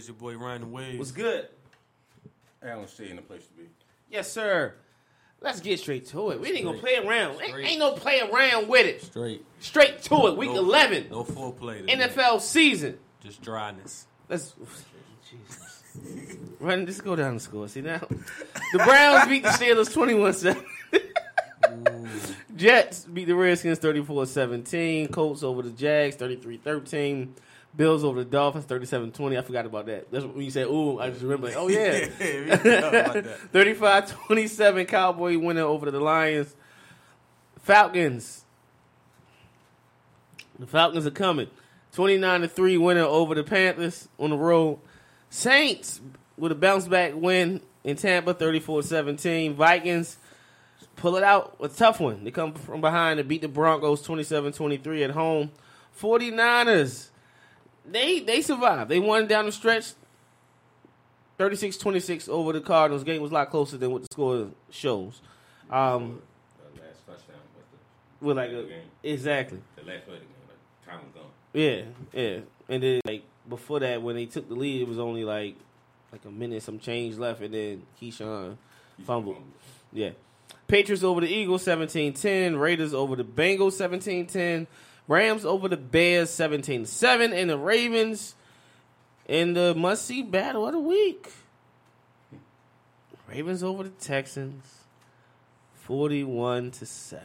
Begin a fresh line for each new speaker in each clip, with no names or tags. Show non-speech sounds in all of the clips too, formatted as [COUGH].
Is, your boy Ryan the Wave.
What's good?
Alan Shea in the place to be.
Yes, sir. Let's get straight to it. We ain't gonna play around. Ain't,
Straight.
ain't no play around with it.
straight?
Straight to it. Week
No-
11,
No foreplay. today.
NFL season.
Just dryness.
Let's. [LAUGHS] Jesus. Run, just go down the score. See now, the Browns beat the Steelers twenty-one seven. [LAUGHS] Jets beat the Redskins 34-17. Colts over the Jags 33-13. Bills over the Dolphins 37-20. I forgot about that. That's when you said, "Ooh," I just remember. Oh yeah. [LAUGHS]
we forgot about that. [LAUGHS]
35-27 Cowboy winner over the Lions. Falcons. The Falcons are coming. 29 to 3 winner over the Panthers on the road. Saints with a bounce back win in Tampa 34-17. Vikings pull it out a tough one. They come from behind and beat the Broncos 27-23 at home. 49ers they they survived. They won down the stretch 36-26 over the Cardinals. Game was a lot closer than what the score shows. Um
The last touchdown the,
with like a,
game.
exactly.
The last play of the game. Like, time was gone.
Yeah, yeah. And then like before that, when they took the lead, it was only like like a minute, some change left, and then Keyshawn fumbled. Yeah. Patriots over the Eagles 17-10. Raiders over the Bengals 17-10. Rams over the Bears 17-7. And the Ravens in the must-see battle of the week. Ravens over the Texans 41 to 7.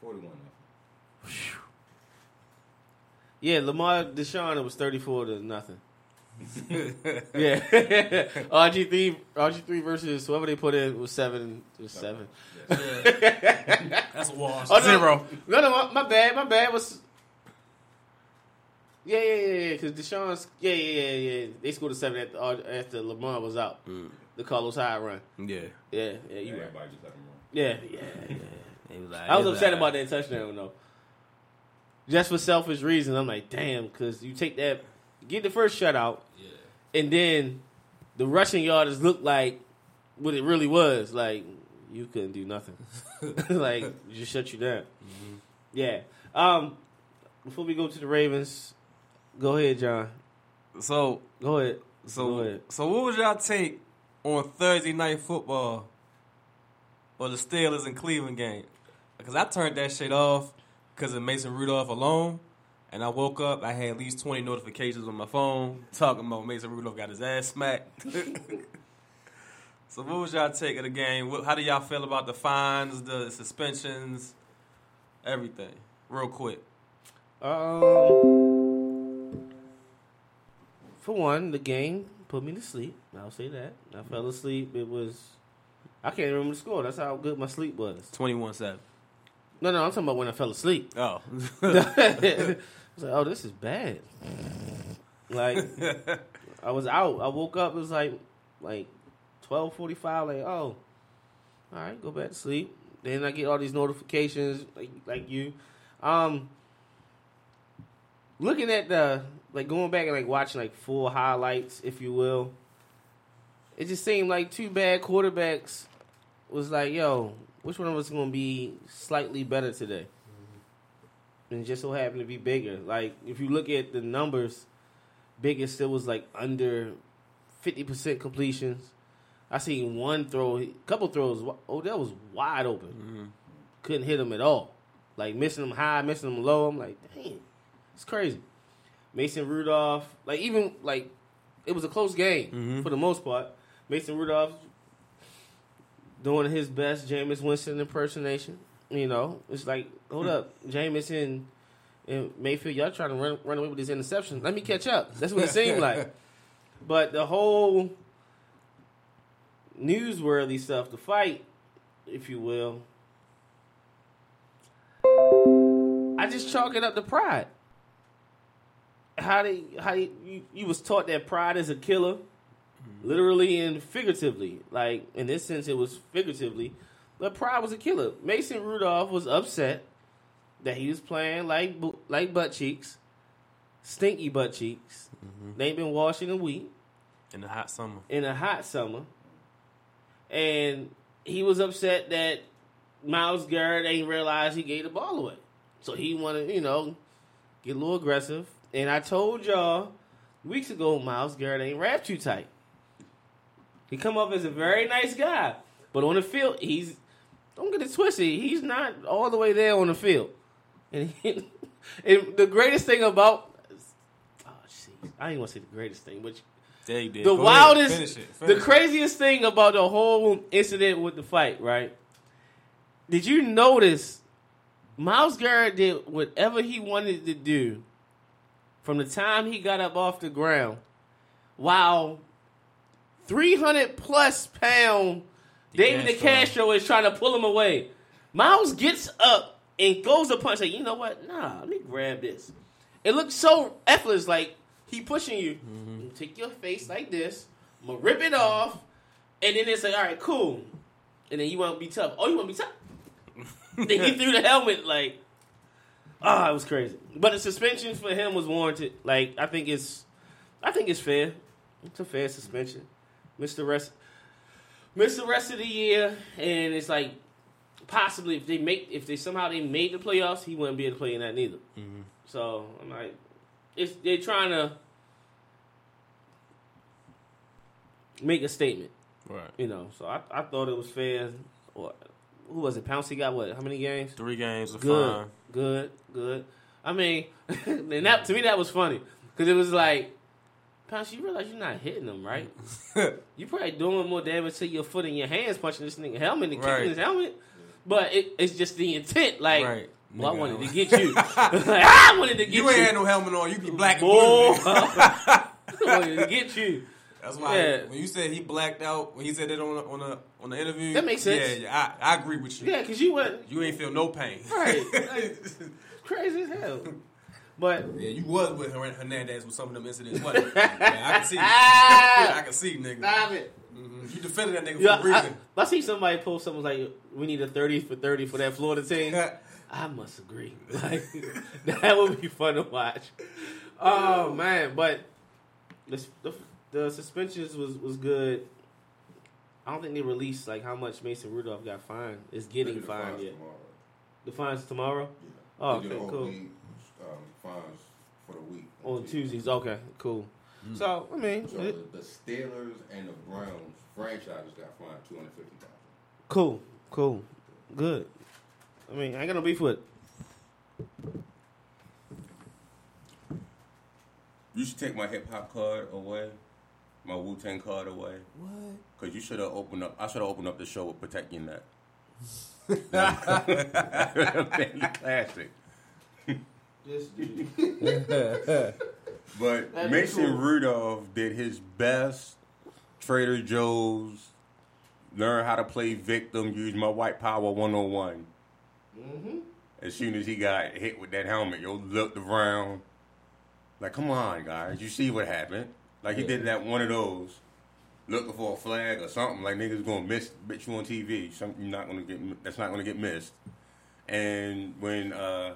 41 nothing.
Yeah, Lamar Deshaun it was 34 to nothing. [LAUGHS] yeah. [LAUGHS] RG three RG three versus whoever they put in was seven to seven. [LAUGHS]
That's a wash.
Oh, no,
Zero.
No, no, my, my bad. My bad was. Yeah, yeah, yeah, yeah. Because Deshaun's. Yeah, yeah, yeah, yeah. They scored a seven after, uh, after Lamar was out. The Carlos Hyde run.
Yeah.
Yeah, yeah, you right.
Just let him run.
Yeah, yeah, yeah.
He was like,
I was
he
upset
like-
about that touchdown though. Just for selfish reasons, I'm like, damn, because you take that, get the first shutout,
Yeah.
and then the rushing yards look like what it really was. Like you couldn't do nothing. [LAUGHS] like just shut you down. Yeah. Um. Before we go to the Ravens, go ahead, John.
So,
Go ahead. Go
so,
ahead.
so, what was y'all take on Thursday night football or the Steelers and Cleveland game? Because I turned that shit off because of Mason Rudolph alone. And I woke up, I had at least 20 notifications on my phone talking about Mason Rudolph got his ass smacked. [LAUGHS] so, what was y'all take of the game? What, how do y'all feel about the fines, the suspensions, everything? Real quick.
Um. For one, the game put me to sleep. I'll say that. I fell asleep. It was. I can't remember the score. That's how good my sleep was.
21 7.
No, no, I'm talking about when I fell asleep.
Oh. [LAUGHS]
I was like, oh, this is bad. Like, [LAUGHS] I was out. I woke up. It was like, like twelve forty five. Like, oh, all right, go back to sleep. Then I get all these notifications, like like you. Um, looking at the like going back and like watching like full highlights, if you will. It just seemed like two bad quarterbacks was like, yo, which one of us gonna be slightly better today? And just so happened to be Baker. Like if you look at the numbers, Baker still was like under fifty percent completions. I seen one throw, a couple throws. Oh, that was wide open, mm-hmm. couldn't hit him at all. Like missing him high, missing him low. I'm like, dang, it's crazy. Mason Rudolph, like even like it was a close game mm-hmm. for the most part. Mason Rudolph doing his best Jameis Winston impersonation. You know, it's like, hold hmm. up, Jameis and, and Mayfield, y'all trying to run, run away with these interceptions. Let me catch up. That's what it seemed like. [LAUGHS] But the whole newsworthy stuff, to fight, if you will, I just chalk it up to pride. How they, how you, you, you was taught that pride is a killer, mm-hmm. literally and figuratively. Like in this sense, it was figuratively, but pride was a killer. Mason Rudolph was upset that he was playing like like butt cheeks, stinky butt cheeks. Mm-hmm. They ain't been washing in a week
in the hot summer.
in a hot summer, and he was upset that Myles Garrett ain't realized he gave the ball away. So he wanted, you know, get a little aggressive. And I told y'all weeks ago, Myles Garrett ain't wrapped too tight. He come up as a very nice guy, but on the field, he's don't get it twisted. He's not all the way there on the field. And, he, [LAUGHS] and the greatest thing about oh, jeez, I want to say the greatest thing, but
There you did.
the
Go
wildest,
Finish it.
the
Finish it.
craziest thing about the whole incident with the fight, right? Did you notice Myles Garrett did whatever he wanted to do from the time he got up off the ground, while three hundred plus pound David.
DeCastro
is trying to pull him away. Myles gets up and goes to punch. Like, you know what? Nah, let me grab this. It looks so effortless. Like he pushing you.
Mm-hmm.
You Take your face like this. I'm gonna rip it off, and then it's like, all right, cool. And then you want to be tough. Oh, you want to be tough? [LAUGHS] then he threw the helmet. Like, ah, it was crazy. But the suspension for him was warranted. Like, I think it's, I think it's fair. It's a fair suspension. Missed the rest, the rest of the year, and it's like possibly if they make if they somehow they made the playoffs, he wouldn't be able to play in that neither. So I'm like, it's they're trying to make a statement,
Right.
you know. So I, I thought it was fair. Or, who was it? Pouncey got what? How many games?
Three games
Good,
fine.
good, good. I mean, [LAUGHS] and that to me that was funny because it was like, Pouncey, you realize you're not hitting him, right? [LAUGHS] you probably doing more damage to your foot and your hands punching this nigga helmet and kicking
Right.
his helmet. But it, it's just the intent, like.
Right.
Well, I wanted to get you. [LAUGHS] Like, I wanted to get
You
you.
ain't had no helmet on. You be black and blue.
I wanted to get you.
That's why
Yeah.
when you said he blacked out when he said it on the, on the on the interview.
That makes sense.
Yeah, yeah I, I agree with you.
Yeah, because you went
You ain't feel no pain.
right. [LAUGHS] Like, crazy as hell. But
yeah, you was with Her- Hernandez with some of them incidents. wasn't [LAUGHS] yeah, I can see. [LAUGHS] I can see, nigga.
stop it.
Mhm. You defended that nigga
Yeah,
for a
I,
reason.
I see somebody post something like, "We need a thirty for thirty for that Florida team." I must agree. Like that would be fun to watch. Oh man, but the the, the suspensions was was good. I don't think they released like how much Mason Rudolph got fined. Is getting
The
fined
fines
yet?
tomorrow.
The fines tomorrow.
Yeah.
Oh,
They did
okay,
a whole
cool.
league, um, fines for the week
On Tuesdays. Okay, cool. So I mean,
So
it-
the, the Steelers and the Browns franchises got fined two hundred fifty thousand.
cool, cool, good. I mean, I ain't got no beef with.
You should take my hip hop card away, my Wu Tang card away.
What?
Cause you should have opened up. I should have opened up the show with "Protect Your [LAUGHS] Neck." Classic. [LAUGHS] But
That'd be
Mason
cool.
Rudolph did his best. Trader Joe's, learn how to play victim, use my white power 101.
Mm-hmm.
As soon as he got hit with that helmet, yo looked around. Like, come on, guys, you see what happened? Like he did that one of those, looking for a flag or something. Like niggas gonna miss, bitch you on TV. Something you're not gonna get. That's not gonna get missed. And when uh,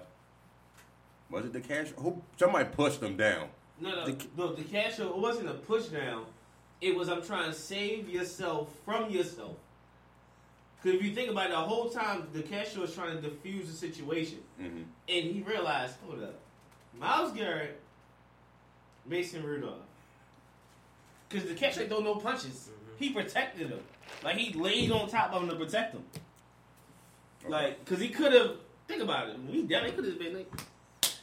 was it the cash? Who somebody pushed them down?
No, no, no. The cash it wasn't a push down. It was I'm trying to save yourself from yourself. Because if you think about it, the whole time the cash was trying to diffuse the situation,
Mm-hmm.
and he realized, hold up, Myles Garrett, Mason Rudolph. Because the cash show throw no punches. He protected him. Like he laid on top of him to protect him. Like, because he could have. Think about it. We definitely could have been like,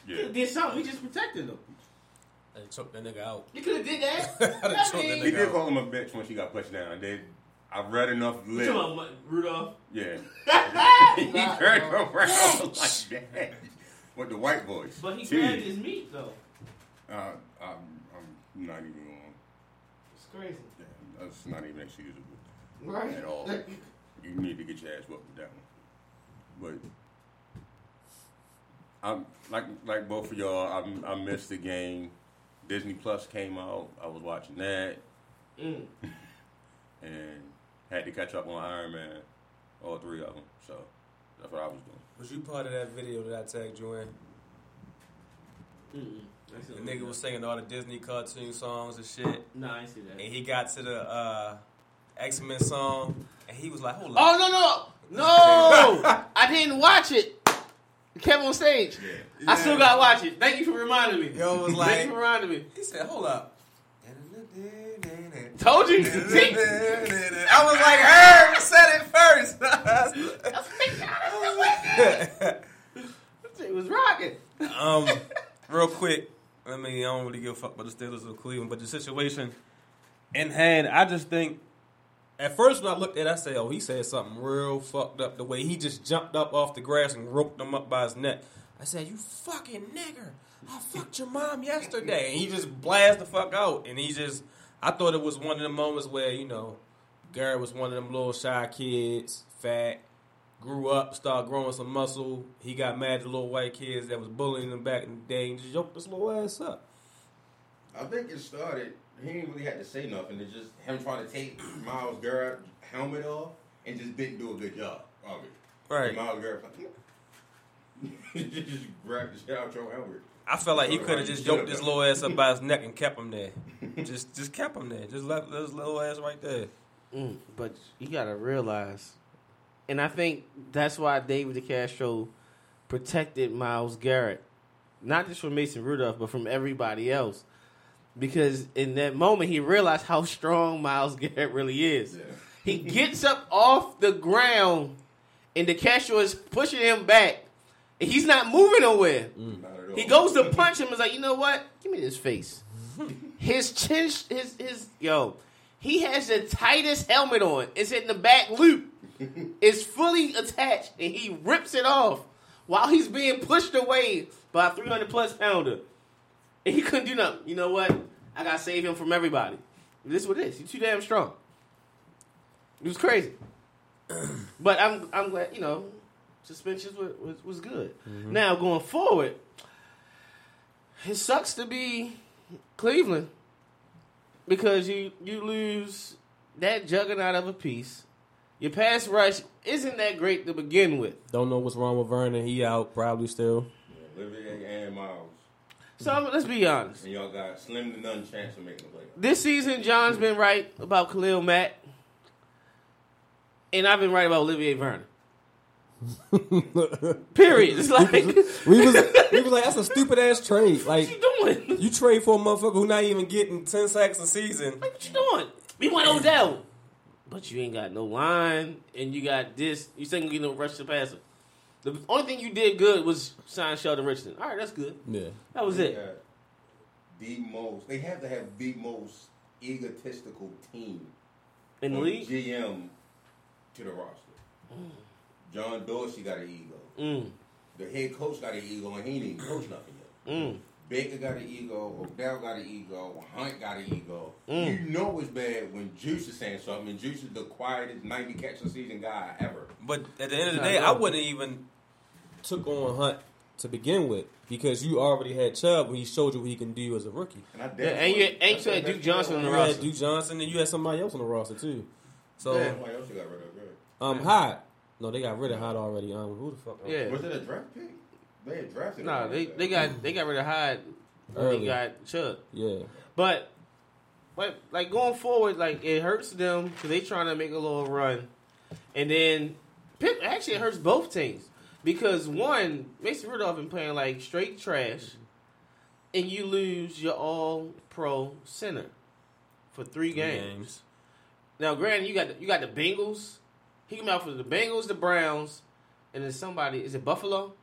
Yeah.
could have did something. We just protected him.
They choked that nigga out.
You could have did that. [LAUGHS]
I'd have
I
choked that
mean,
He did
out.
call him a bitch when she got pushed down. Then I've read enough
You
lit.
talking about Rudolph?
Yeah. [LAUGHS] he turned around like that. With the white voice.
But he
Gee.
grabbed his meat though.
Uh, I'm, I'm not even going.
It's crazy.
Yeah, that's not even excusable
Right.
at all. [LAUGHS] You need to get your ass whooped with that one. But I'm like like both of y'all. I I missed the game. Disney Plus came out. I was watching that
Mm. [LAUGHS]
and had to catch up on Iron Man, all three of them. So that's what I was doing.
Was you part of that video that I tagged you in?
Mm-mm. I see
The nigga was singing all the Disney cartoon songs and shit.
Nah, I ain't see that.
And he got to the uh, X Men song, and he was like, "Hold up.
Oh no no [LAUGHS] no! [LAUGHS] I didn't watch it. It kept on stage. I still gotta watch it. Thank you for reminding me.
Yo was like, Thank
you for reminding me.
he said, "Hold up." [LAUGHS]
Told you. See?
I was like, Herb said it first.
It was rocking.
um, real quick, I mean, I don't really give a fuck about the Steelers or Cleveland, but the situation in hand, I just think. At first, when I looked at it, I said, "Oh, he said something real fucked up." The way he just jumped up off the grass and roped him up by his neck. I said, "You fucking nigger! I fucked your mom yesterday." And he just blasted the fuck out, and he just. I thought it was one of the moments where you know, Garrett was one of them little shy kids, fat, grew up, started growing some muscle. He got mad at the little white kids that was bullying him back in the day and just yoked this little ass up.
I think it started. He didn't really have to say nothing. It's just him trying to take [CLEARS THROAT] Myles Garrett helmet off and just didn't do a good job of it.
Right.
And Myles Garrett like, [LAUGHS] just grabbed the shit out your helmet.
I felt like he could have just [LAUGHS] yoked this little ass up by his neck and kept him there. just just kept him there. Just left this little ass right there.
Mm, but you gotta realize, and I think that's why David DeCastro protected Myles Garrett, not just from Mason Rudolph, but from everybody else, because in that moment he realized how strong Myles [LAUGHS] Garrett really is.
Yeah.
He gets up off the ground, and DeCastro is pushing him back, and he's not moving nowhere. Mm.
Not at all.
He goes to punch him. Is like, you know what? Give me this face. [LAUGHS] His chin, his his yo, he has the tightest helmet on. It's in the back loop. It's fully attached, and he rips it off while he's being pushed away by a three hundred plus pounder. And he couldn't do nothing. You know what? I gotta save him from everybody. This is what it is. He's too damn strong. It was crazy. [CLEARS THROAT] but I'm I'm glad you know suspensions was was, was good. Mm-hmm. Now going forward, it sucks to be Cleveland because you you lose that juggernaut of a piece. Your pass rush isn't that great to begin with.
Don't know what's wrong with Vernon. He out probably still.
Olivier and Myles.
So let's be honest.
And y'all got slim to none chance of making the playoffs.
This season, John's been right about Khalil Mack, and I've been right about Olivier Vernon. [LAUGHS] Period. It's like,
We
what
was we was like that's a stupid ass trade. Like
you doing?
you trade for a motherfucker who not even getting ten sacks a season.
Like What you doing? We want Odell, oh but you ain't got no line, and you got this. You still gonna get no rush to passer. The only thing you did good was sign Sheldon Richardson. All right, that's good.
Yeah.
That was
They
it.
got The most. They have to have the most egotistical team
In the league,
GM to the roster. John Dorsey got an ego.
mm,
The head coach got an ego, and he ain't even coach nothing yet.
mm,
Baker got an ego. Odell got an ego. Hunt got an ego.
Mm.
You know it's bad when Juice is saying something, and Juice is the quietest 90 catch a season guy ever.
But at the end of the day, I wouldn't even took on Hunt to begin with because you already had Chubb when he showed you what he can do as a rookie.
And, I
Yeah, and you- and you had Duke Johnson on the
You
roster.
had Duke Johnson and you had somebody else on the roster too. So
Yeah.
Somebody else you got rid of, right?
um Hyde. No, they got rid of Hyde already. Um who the fuck?
yeah.
Was it a draft pick? They had drafted
Nah, they they got they got rid of Hyde
Early.
they got Chuck.
Yeah.
But, but like going forward, like it hurts them because they trying to make a little run, and then Pitt, actually it hurts both teams because one Mason Rudolph been playing like straight trash, and you lose your All Pro center for three games. Now, granted, you got the, you got the Bengals. He came out for the Bengals, the Browns, and then somebody is it Buffalo?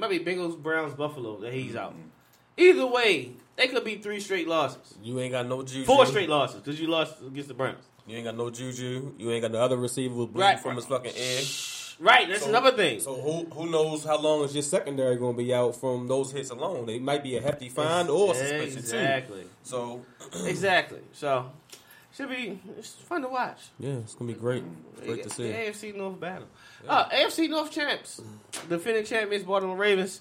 Might be Bengals, Browns, Buffalo that he's out. Mm-hmm. Either way, they could be three straight losses.
You ain't got no juju.
Four straight losses because you lost against the Browns.
You ain't got no Juju. You ain't got the other receiver bleeding
Right.
from his fucking ear.
Right, that's
So-
another thing.
So who who knows how long is your secondary going to be out from those hits alone? They might be a hefty fine or suspension
exactly,
too. So
exactly. So should be it's fun to watch.
yeah, it's gonna be great. Great to see
The
see.
AFC North battle. Uh, AFC North champs, defending champions Baltimore Ravens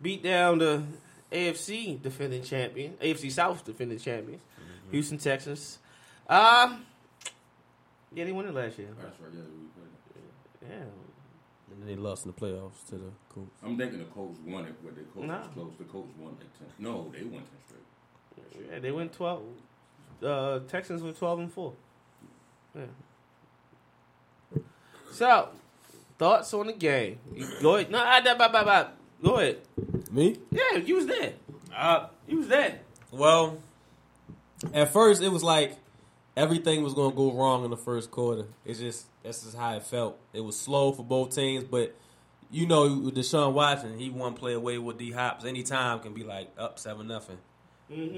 beat down the AFC defending champion, AFC South defending champions,
Mm-hmm.
Houston Texans. Um, yeah, they won it last year.
That's right. Yeah, we played.
Yeah,
And then they lost in the playoffs to the Colts.
I'm thinking the Colts won it, but the Colts
No.
was close. The Colts won like ten. No, they won ten straight.
yeah, they went twelve. Uh, Texans were twelve and four. Yeah. So, thoughts on the game? You- Go ahead. No, I, I, I, I, I- go ahead.
Me?
Yeah, you was there. Uh, you was there.
Well, at first it was like everything was gonna go wrong in the first quarter. It's just that's just how it felt. It was slow for both teams, but you know, with Deshaun Watson, he one play away with D Hops. Anytime can be like up seven nothing.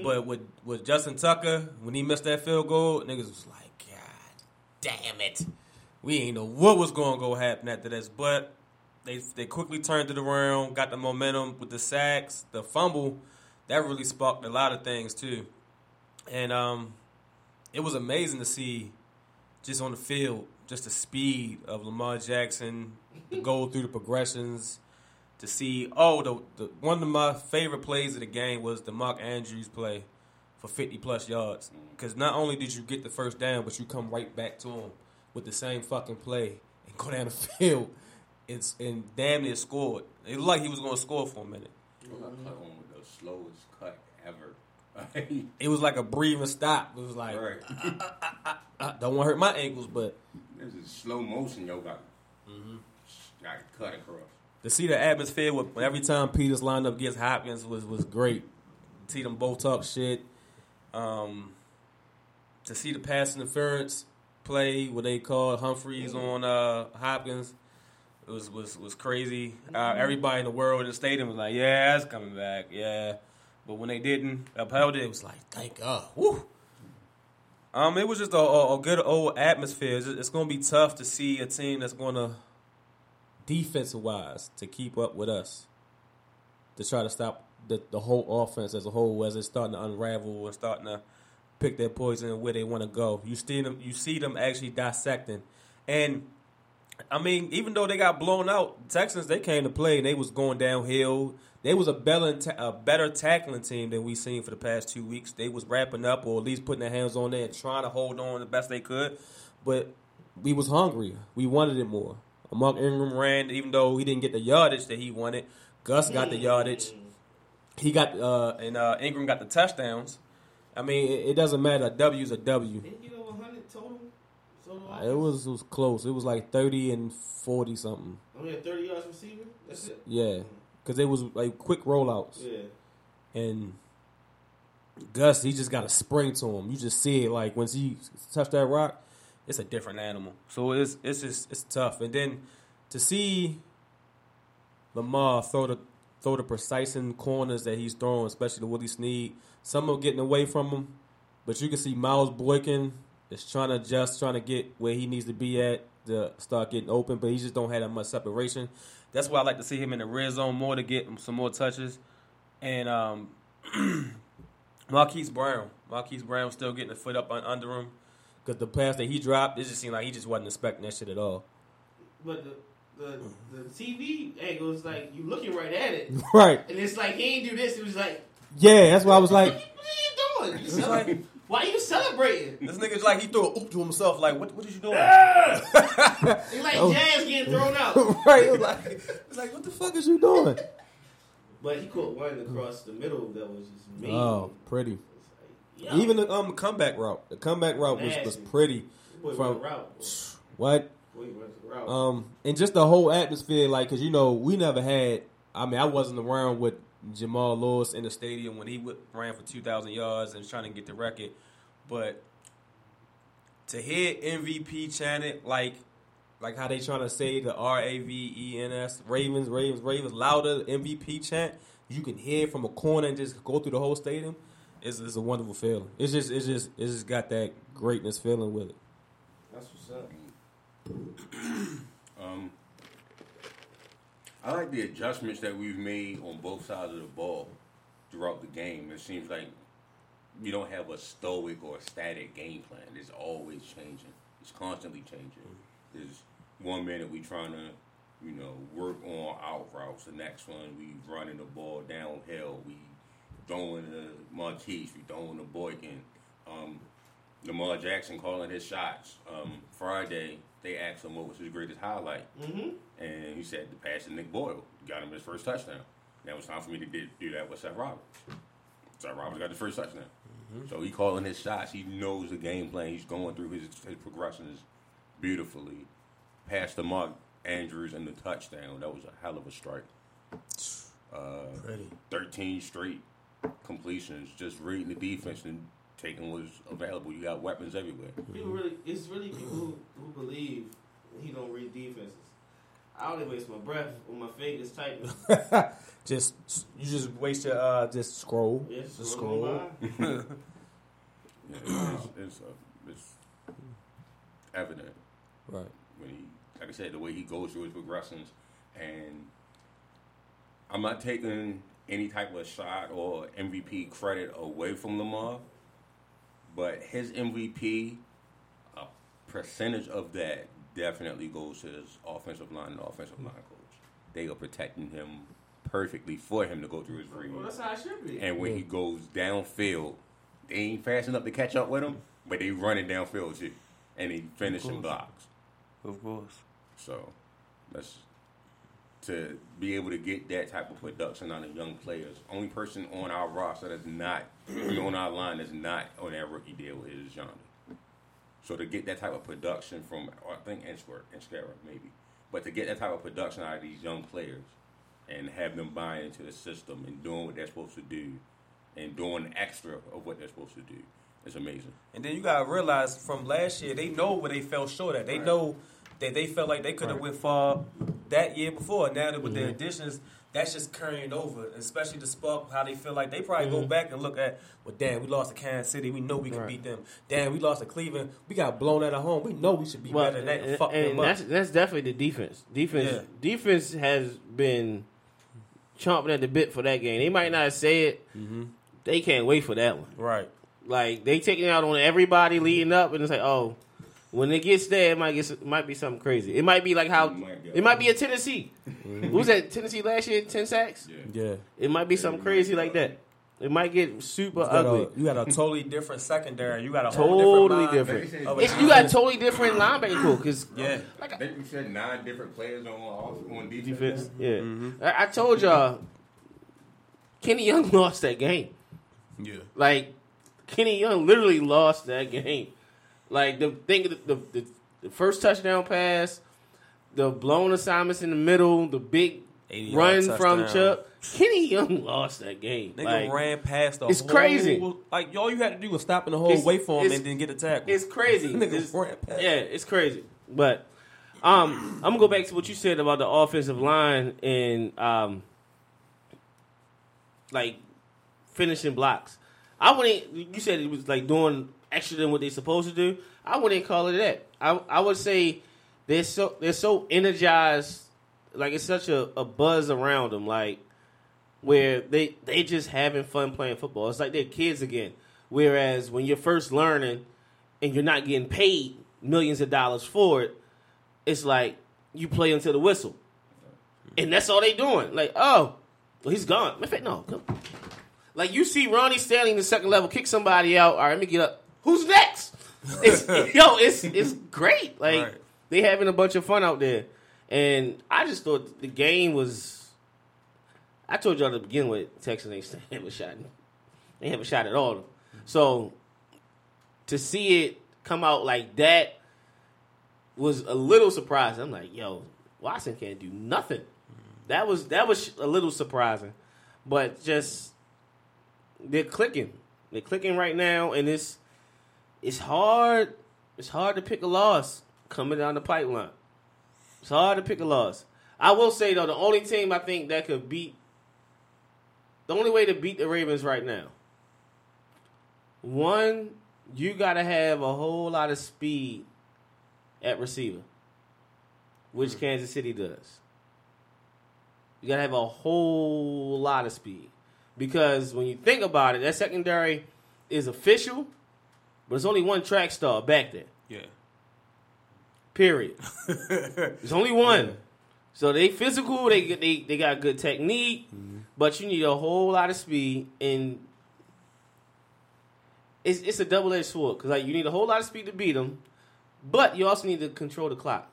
But with with Justin Tucker, when he missed that field goal, niggas was like, God damn it. We ain't know what was gonna go happen after this. But they they quickly turned it around, got the momentum with the sacks, the fumble. That really sparked a lot of things too. And um it was amazing to see just on the field, just the speed of Lamar Jackson, to go through the progressions, to see oh the, the one of my favorite plays of the game was the Mark Andrews play for 50 plus yards because not only did you get the first down but you come right back to him with the same fucking play and go down the [LAUGHS] field it's and damn near scored it looked like he was going to score for a minute
I cut on with the slowest cut ever.
it was like a breathing stop it was like
right. [LAUGHS]
I don't want to hurt my ankles but
this is slow motion. Yo got
Mm-hmm.
got cut across.
To see the atmosphere with every time Peters lined up against Hopkins was was great. To see them both talk shit. Um, to see the pass interference play what they called Humphreys on uh, Hopkins it was was was crazy. Uh, everybody in the world in the stadium was like, "Yeah, it's coming back, yeah." But when they didn't upheld it, it was like, "Thank God." Woo. Um, it was just a, a, a good old atmosphere. It's, it's going to be tough to see a team that's going to defensive wise to keep up with us to try to stop the, the whole offense as a whole as it's starting to unravel and starting to pick their poison and where they want to go. You see them you see them actually dissecting. And I mean, even though they got blown out, Texans they came to play and they was going downhill. They was a better a better tackling team than we seen for the past two weeks. They was wrapping up or at least putting their hands on there and trying to hold on the best they could. But we was hungry. We wanted it more. Mark Ingram ran, even though he didn't get the yardage that he wanted. Gus got the yardage. He got uh, and uh, Ingram got the touchdowns. I mean, it, it doesn't matter. A W is a W.
Didn't you know 100 total? total
Uh, It was it was close. It was like thirty and forty something.
Only had 30 yards receiving? That's it?
Yeah, because it was like quick rollouts.
Yeah.
And Gus, he just got a spring to him. You just see it like once he touched that rock, it's a different animal. So it's it's just it's tough. And then to see Lamar throw the throw the precise in corners that he's throwing, especially the Willie Snead, some are getting away from him, but you can see Miles Boykin is trying to adjust, trying to get where he needs to be at to start getting open, but he just don't have that much separation. That's why I like to see him in the red zone more to get some more touches. And um, [CLEARS THROAT] Marquise Brown, Marquise Brown still getting the foot up under him because the pass that he dropped, it just seemed like he just wasn't expecting that shit at all.
But the, the, the TV angle is like, you looking right at it. [LAUGHS]
Right?
And it's like, he ain't do this. It was like,
Yeah, that's why I was like, [LAUGHS]
what are you doing? You cele- why are you celebrating?
this nigga's like he threw a oop to himself. Like, what? What is you doing?
It's [LAUGHS] like oh. Jazz getting thrown out.
right? It like, it's like, what the fuck is you doing?
But he caught one across the middle that was just mean.
Oh, pretty.
Yo,
Even the um comeback route, the comeback route was, was pretty.
boy
from-
route.
What?
Route.
Um, and just the whole atmosphere, like, cause you know, we never had. I mean, I wasn't around with Jamal Lewis in the stadium when he ran for two thousand yards and was trying to get the record, but to hear MVP chanted like, like how they trying to say the R A V E N S Ravens, Ravens, Ravens louder MVP chant, you can hear from a corner and just go through the whole stadium. It's, it's a wonderful feeling. It's just, it's just, it's just got that greatness feeling with it.
That's what's up. [CLEARS THROAT]
Um, I like the adjustments that we've made on both sides of the ball throughout the game. It seems like you don't have a stoic or static game plan. It's always changing. It's constantly changing. There's one minute we trying to, you know, work on out routes. The next one we running the ball downhill. We throwing the Marquise. We throwing the Boykin. Um, Lamar Jackson calling his shots. Um, Friday, they asked him what was his greatest highlight.
Mm-hmm.
And he said the pass to Nick Boyle got him his first touchdown. Now it's time for me to do, do that with Seth Roberts. Seth Roberts got the first touchdown. So he calling his shots. He knows the game plan. He's going through his, his progressions beautifully. Past the Mark Andrews and the touchdown. That was a hell of a strike. Uh,
Pretty.
13 straight completions. Just reading the defense and taking what's available. You got weapons everywhere.
People really, it's really people who, who believe he don't read defenses. I only waste my breath with my fingers typing. [LAUGHS]
just you just waste your uh just scroll.
Yes,
Just
scroll
scroll. [LAUGHS] [LAUGHS]
Yeah, it's, it's, uh, it's evident.
Right.
when he, like I said, the way he goes through his progressions, and I'm not taking any type of shot or MVP credit away from Lamar, but his MVP, a percentage of that definitely goes to his offensive line and offensive line coach. They are protecting him perfectly for him to go through his reads.
Well, that's how it should be.
And when he goes downfield, they ain't fast enough to catch up with him, but they running downfield too, and he finishing blocks.
Of course.
So that's to be able to get that type of production out of young players. Only person on our roster that's not on our line that's not on that rookie deal is Yanda. So to get that type of production from I think Innsworth, Inskara maybe, but to get that type of production out of these young players and have them buy into the system and doing what they're supposed to do and doing extra of what they're supposed to do is amazing.
And then you gotta realize from last year, they know where they fell short at. They know that they felt like they could have went far that year before. Now that with the additions, that's just carrying over. Especially the spark, how they feel like they probably go back and look at, well, damn, we lost to Kansas City. We know we can
Right.
beat them. Damn, we lost to Cleveland. We got blown out at home. We know we should be
Well,
better than that. And,
and,
fuck
and
them up.
that's that's definitely the defense. Defense
Yeah.
defense has been chomping at the bit for that game. They might not say it.
Mm-hmm.
They can't wait for that one.
Right.
Like they taking it out on everybody leading up, and it's like, oh, when it gets there, it might get it might be something crazy. It might be like how
It might
it might be a Tennessee. Mm-hmm. Who was that Tennessee last year? Ten sacks.
Yeah.
It might be something crazy like that. It might get super
You
ugly.
a, you got a [LAUGHS] totally different secondary. You got a whole
Totally
different.
different.
line of
It's, you got
defense.
totally different linebacker cool because
Yeah.
like I think we said nine different players on on defense.
defense. Yeah, mm-hmm. I, I told y'all, Kenny Young [LAUGHS] lost that game.
Yeah.
Like Kenny Young literally lost that game. Like the thing, the, the, the, the first touchdown pass, the blown assignments in the middle, the big run from. Chuck. Kenny Young [LAUGHS] lost that game.
Nigga
Like,
ran past the
it's
whole,
crazy.
Like all you had to do was stop in the whole
It's-
waveform
it's-
and then get a tackle.
It's crazy. [LAUGHS]
Nigga
It's-
ran past.
yeah, it's crazy. But um, I'm gonna go back to what you said about the offensive line and um, like finishing blocks. I wouldn't. You said it was like doing extra than what they're supposed to do. I wouldn't call it that. I I would say they're so they're so energized. Like it's such a, a buzz around them. Like where they they just having fun playing football. It's like they're kids again. Whereas when you're first learning and you're not getting paid millions of dollars for it, it's like you play until the whistle, and that's all they doing. Like, oh, well, he's gone. No, come. Like you see Ronnie standing in the second level kick somebody out. All right, let me get up. Who's next? It's, [LAUGHS] yo, it's it's great. Like
Right.
they having a bunch of fun out there, and I just thought the game was. I told y'all to begin with, Texas ain't [LAUGHS] have a shot. They have a shot at all. So to see it come out like that was a little surprising. I'm like, yo, Watson can't do nothing. That was that was a little surprising, but just they're clicking. They're clicking right now, and it's it's hard. It's hard to pick a loss coming down the pipeline. It's hard to pick a loss. I will say though, the only team I think that could beat, the only way to beat the Ravens right now, one, you got to have a whole lot of speed at receiver, which hmm. Kansas City does. You gotta have a whole lot of speed because when you think about it, that secondary is official, but it's only one track star back then.
Yeah.
Period. [LAUGHS] There's only one. So they physical. They they they got good technique, mm-hmm. but you need a whole lot of speed and. It's, it's a double edged sword because like you need a whole lot of speed to beat them, but you also need to control the clock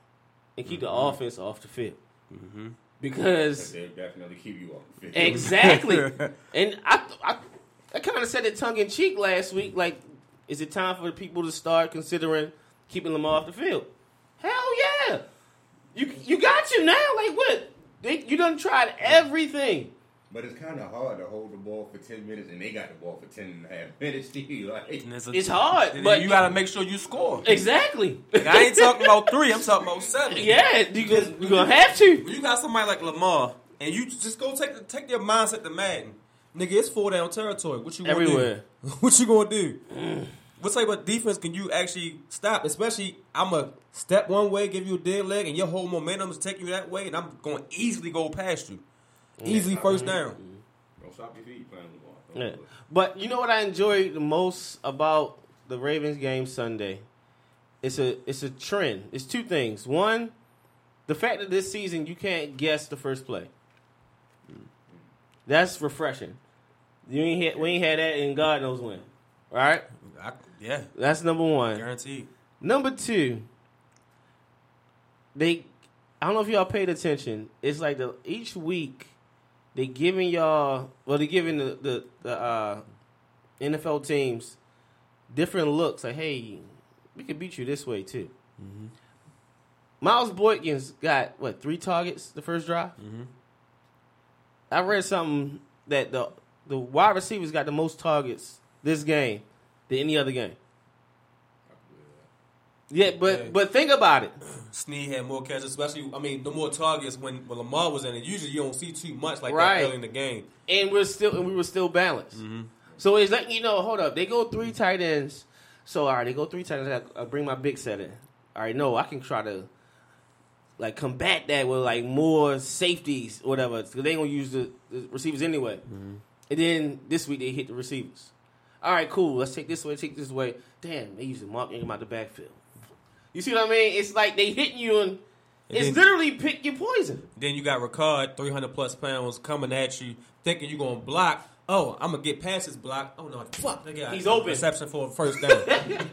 and keep the mm-hmm. offense off the field mm-hmm. because
They'll definitely keep you off the field.
Exactly. [LAUGHS] and I, I, I kind of said it tongue in cheek last week. Like, is it time for the people to start considering keeping them off the field? Hell yeah! You you got you now. Like what? They, you done tried everything.
But it's kind of hard to hold the ball for 10 minutes, and they got the ball for 10 and a half [LAUGHS] minutes, too. Like,
it's, a-
It's hard,
and
but
you got to make sure you score.
exactly.
Like, I ain't talking about three. I'm talking about seven. [LAUGHS]
yeah, you gonna, gonna have to.
You got somebody like Lamar, and you just go take the, take their mindset to Madden, nigga, it's four down territory. What you gonna
Everywhere.
do? [LAUGHS] what you gonna do? Mm. what type of defense can you actually stop? Especially, I'm a step one way, give you a dead leg, and your whole momentum is taking you that way, and I'm going to easily go past you, easily mm-hmm. first down.
don't stop your feet playing the ball.
Yeah. But you know what I enjoy the most about the Ravens game Sunday? It's a it's a trend. It's two things. One, the fact that this season you can't guess the first play. Mm. That's refreshing. You ain't had, we ain't had that in God knows when. Right?
I, yeah,
That's number one.
guaranteed.
Number two, they I don't know if y'all paid attention. It's like the each week they giving y'all well they giving the the, the uh, NFL teams different looks. Like, hey, we can beat you this way too. Miles Boykins got what three targets the first drive. I read something that the the wide receivers got the most targets this game than any other game. Yeah, but
Yeah.
but think about it.
Snead had more catches, especially I mean the more targets when, when Lamar was in it. Usually you don't see too much like
Right.
that early in the game.
and we're still and we were still balanced. Mm-hmm. So it's letting you know, hold up, they go three tight ends. So all right, they go three tight ends. I, I bring my big set in. All right, no, I can try to like combat that with like more safeties, or whatever. Because they gonna use the, the receivers anyway. Mm-hmm. And then this week they hit the receivers. All right, cool. Let's take this way. Take this way. Damn, they using Mark Ingram out the backfield. You see what I mean? It's like they hitting you and. It's
then-
literally pick your poison.
Then you got Ricard, 300 plus pounds, coming at you, thinking you're going to block. Oh, I'm going to get past this block. Oh, no, fuck. They got
He's open.
Reception for a first down. [LAUGHS]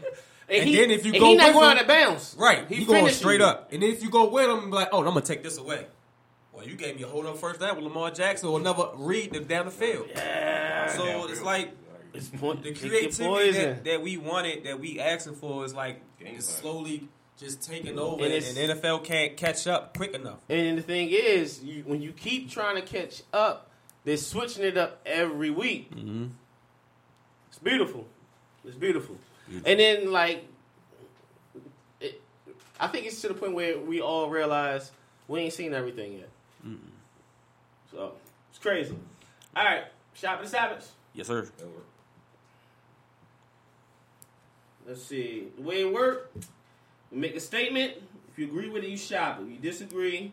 And,
And
he,
then if you go
he not
with
going
him-
out of bounds.
right.
He's
He, going straight
you.
up. And then if you go with him, like, oh, I'm going to take this away. Well, you gave me a hold up first down with Lamar Jackson or another read them down the field. Yeah. So it's like
It's point,
the creativity
poison.
that, that we wanted, that we asking for, is like
Game
it's slowly just taking over,
And
and, and NFL can't catch up quick enough.
And the thing is, you, when you keep trying to catch up, they're switching it up every week.
Mm-hmm.
It's beautiful. It's beautiful. And then, like, it, I think it's to the point where we all realize we ain't seen everything yet. So it's crazy. All right, shop the Sabbaths.
Yes, sir.
Let's see. The way it work, we make a statement. If you agree with it, you shop it. If you disagree,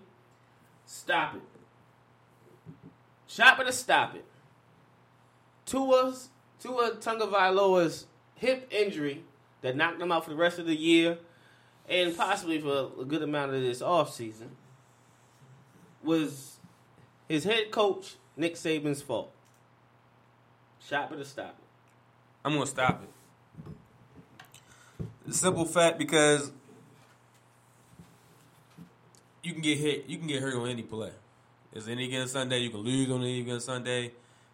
stop it. Shop it or stop it. Tua's Tua Tagovailoa's hip injury that knocked him out for the rest of the year and possibly for a good amount of this offseason was his head coach Nick Saban's fault. Shop it or stop it.
I'm gonna stop it. Simple fact because you can get hit, you can get hurt on any play. It's any given Sunday, you can lose on any given Sunday,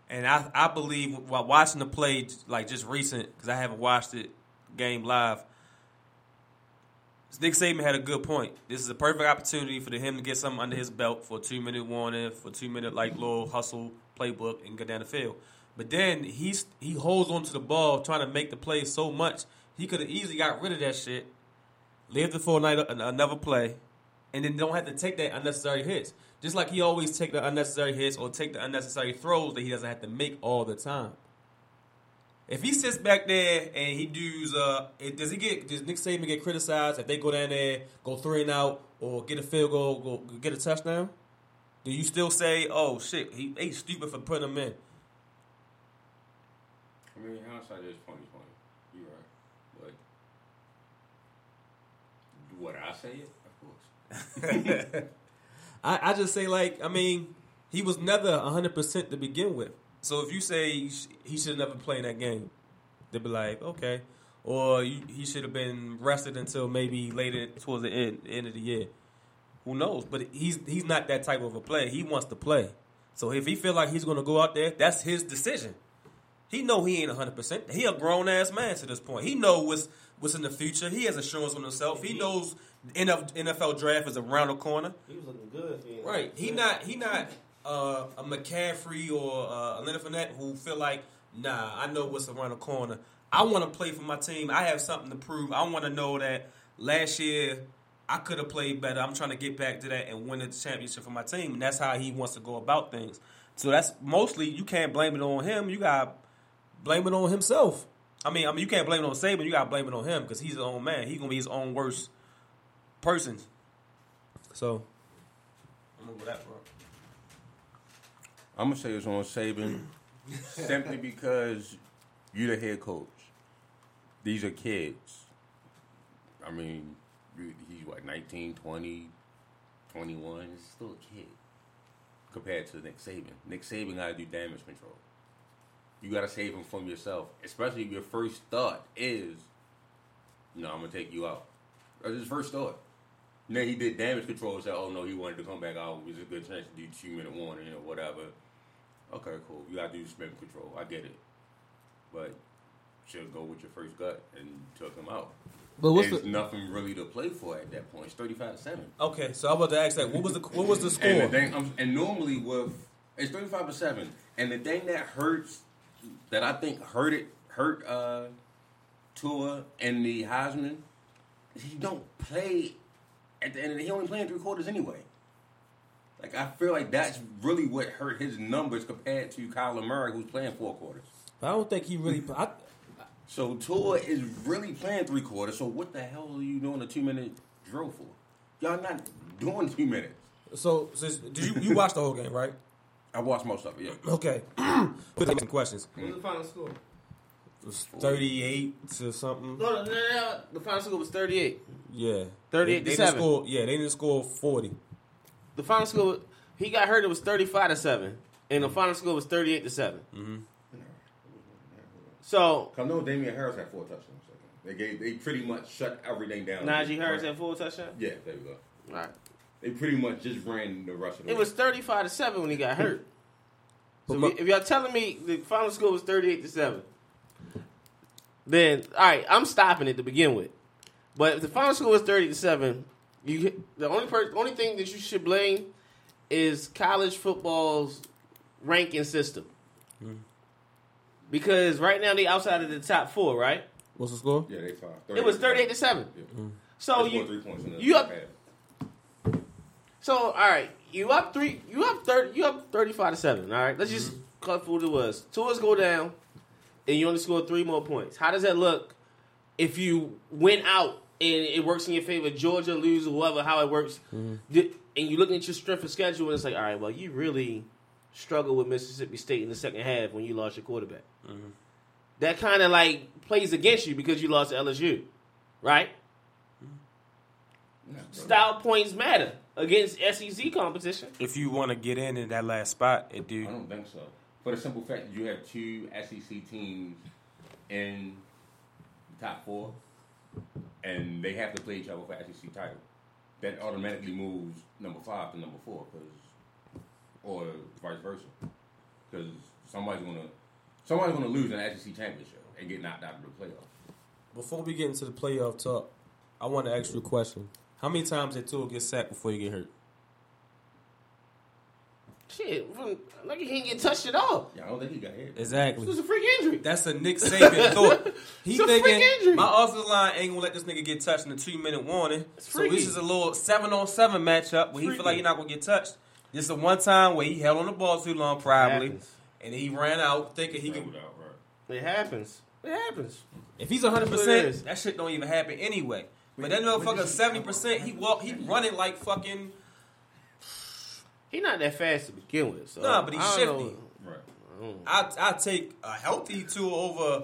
and I I believe while watching the play like just recent because I haven't watched it game live. Nick Saban had a good point. This is a perfect opportunity for him to get something under his belt for a two minute warning, for two minute like little hustle playbook, and go down the field. But then he's he holds onto the ball, trying to make the play so much he could have easily got rid of that shit, lived it for night, another play, and then don't have to take that unnecessary hits. Just like he always take the unnecessary hits or take the unnecessary throws that he doesn't have to make all the time. If he sits back there and he does, uh, does he get does Nick Saban get criticized if they go down there, go three and out, or get a field goal, go get a touchdown? Do you still say, "Oh shit, he ain't stupid for putting him in"?
I mean, hindsight is twenty twenty. You're right, but would I say it? Of course. [LAUGHS]
I, I just say like I mean he was never hundred percent to begin with. So if you say he should have never play in that game, they'd be like okay, or you, he should have been rested until maybe later towards the end end of the year. Who knows? But he's he's not that type of a player. He wants to play. So if he feel like he's going to go out there, that's his decision. He know he ain't hundred percent. He a grown ass man to this point. He know what's what's in the future. He has assurance on himself. He knows NFL draft is around the corner.
He was looking good.
Right. He not he not uh, a McCaffrey or uh, a Leonard Fournette who feel like, nah, I know what's around the corner. I want to play for my team. I have something to prove. I want to know that last year I could have played better. I'm trying to get back to that and win the championship for my team. And that's how he wants to go about things. So that's mostly you can't blame it on him. You got blame it on himself. I mean, I mean, you can't blame it on Saban. You got to blame it on him because he's his own man. He's gonna be his own worst person. So I'm over that, bro.
I'm gonna say it's on Saban [LAUGHS] simply because you're the head coach. These are kids. I mean, he's what 19, 20, 21. He's still a kid compared to Nick Saban. Nick Saban got to do damage control. You got to save him from yourself, especially if your first thought is, "No, I'm gonna take you out." That's his first thought. Then he did damage control. And said, "Oh no, he wanted to come back out. It was a good chance to do two minute warning or whatever." Okay, cool. You got to do spin control. I get it, but should go with your first gut and took him out.
But what's
There's
the
nothing really to play for at that point. It's thirty-five to seven.
okay? So I was about to ask that. What was the what was the score?
And the thing, I'm, and normally with it's thirty-five to seven. And the thing that hurts, that I think hurt it, hurt uh, Tua and the Heisman, is he don't play at the end of the. He only playing three quarters anyway. Like I feel like that's really what hurt his numbers compared to Kyler Murray, who's playing four quarters.
I don't think he really. I,
So Tua is really playing three quarters. So what the hell are you doing a two minute drill for? Y'all not doing two minutes.
so, so did you you watched the whole game, right?
I watched most of it. Yeah.
Okay. [CLEARS THROAT] Put some questions.
What was the final score?
It was thirty-eight to something.
No, no, no, no. The final score was 38.
Yeah,
38
they,
to
they didn't
7.
Score, yeah, they didn't score forty.
The final score, he got hurt. It was 35 to 7. And the final score was 38 to 7. Mm-hmm. So,
I know Damian Harris had four touchdowns. They gave, they pretty much shut everything down.
Najee Harris had four touchdowns.
Yeah, there we go.
All right.
They pretty much just ran the rush of the
It was 35 to 7 when he got hurt. [LAUGHS] So
my-
if, if y'all telling me the final score was 38 to 7, then, all right, I'm stopping it to begin with. But if the final score was 30 to 7, you the only per, only thing that you should blame is college football's ranking system. Hmm. Because right now they outside of the top four, right?
What's the score?
Yeah, they five.
It was 38 to 7.
Yeah. Hmm.
So
They
you
three points in the
you up
half.
So all right, you up three, you up thirty, you up thirty-five to seven. All right, let's just hmm. cut for what it was. Tours go down, and you only score three more points. How does that look if you win out and it works in your favor? Georgia lose or whoever, how it works, mm-hmm. Di- and you looking at your strength of schedule, and it's like, all right, well, you really struggled with Mississippi State in the second half when you lost your quarterback. Mm-hmm. That kind of like plays against you because you lost to LSU, right?
Nah, bro.
Style points matter against SEC competition.
If you want to get in in that last spot, it do.
I
do.
don't think so. For the simple fact that you have two SEC teams in the top four, and they have to play each other for SEC title, that automatically moves number five to number four, cause, or vice versa, because somebody's gonna somebody's gonna lose an SEC championship and get knocked out of the playoffs.
Before we get into the playoff talk, I want to ask you a question. How many times did Tua get sacked before you get hurt?
Shit, from, like he didn't get touched at all.
Yeah, I don't think he got hit.
It
Exactly.
was a freak injury.
That's a Nick Saban [LAUGHS] thought. He
It's a freak
thinking
injury.
my offensive line ain't gonna let this nigga get touched in a two minute warning. So this is a little seven on seven matchup where he feel
Freaky.
like he's not gonna get touched. This is one time where he held on the ball too long, probably, and he ran out thinking he could.
Right.
It happens. It happens.
If he's 100,
That's what it is.
percent that shit don't even happen anyway. But that motherfucker 70, percent he walk, he running like fucking.
He not that fast to begin with. So
Nah, but he's
I
shifty.
know.
Right.
I I take a healthy two over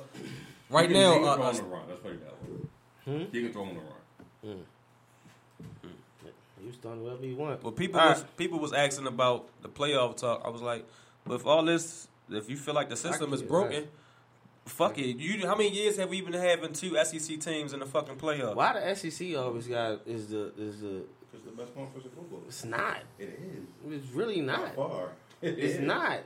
right
He can-
now.
he can
uh,
throw
uh,
on the run. Let's put it that way.
Hmm?
He can throw on the run.
He was throwing whatever he want.
Well, people
All
was
right.
people was asking about the playoff talk. I was like, with all this, if you feel like the system is
get it,
broken,
right.
fuck it. You how many years have we been having two SEC teams in the fucking playoff?
Why the SEC always got is the is the
It's the best conference in football.
it's not.
It is.
It's really not.
By far. [LAUGHS] It
It's
is.
not.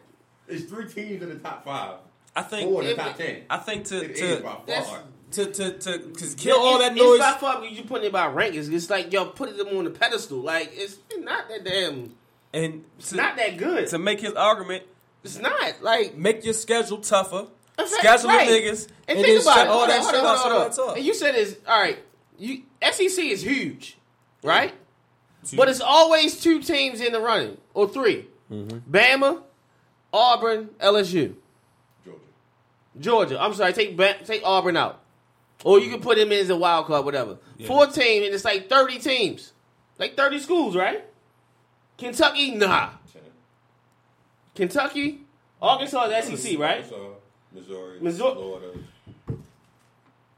It's three teams in the top five.
I think
Four in the top
it-
ten.
I think to
It is
to,
by far.
to to to to kill all that noise.
It's by far because you putting it by rankings. It's like yo putting them on the pedestal. Like it's not that damn.
and
It's
to,
not that good.
to make his argument,
It's not like
make your schedule tougher.
In fact,
Schedule
right.
niggas
And,
then
think about
shut
it.
all
Hold
that
on,
shit
hold on,
off.
hold on,
that's
hold
all.
on. And you said it's all right. You SEC is huge, right? But it's always two teams in the running or 3
Mm-hmm.
Bama, Auburn, LSU,
Georgia.
Georgia. I'm sorry, take take Auburn out, or you can put him in as a wild card, whatever. Four teams, and it's like 30 teams, like 30 schools, right? Kentucky, nah. Kentucky, Arkansas is SEC, right?
Arkansas, Missouri,
Missouri-
Florida,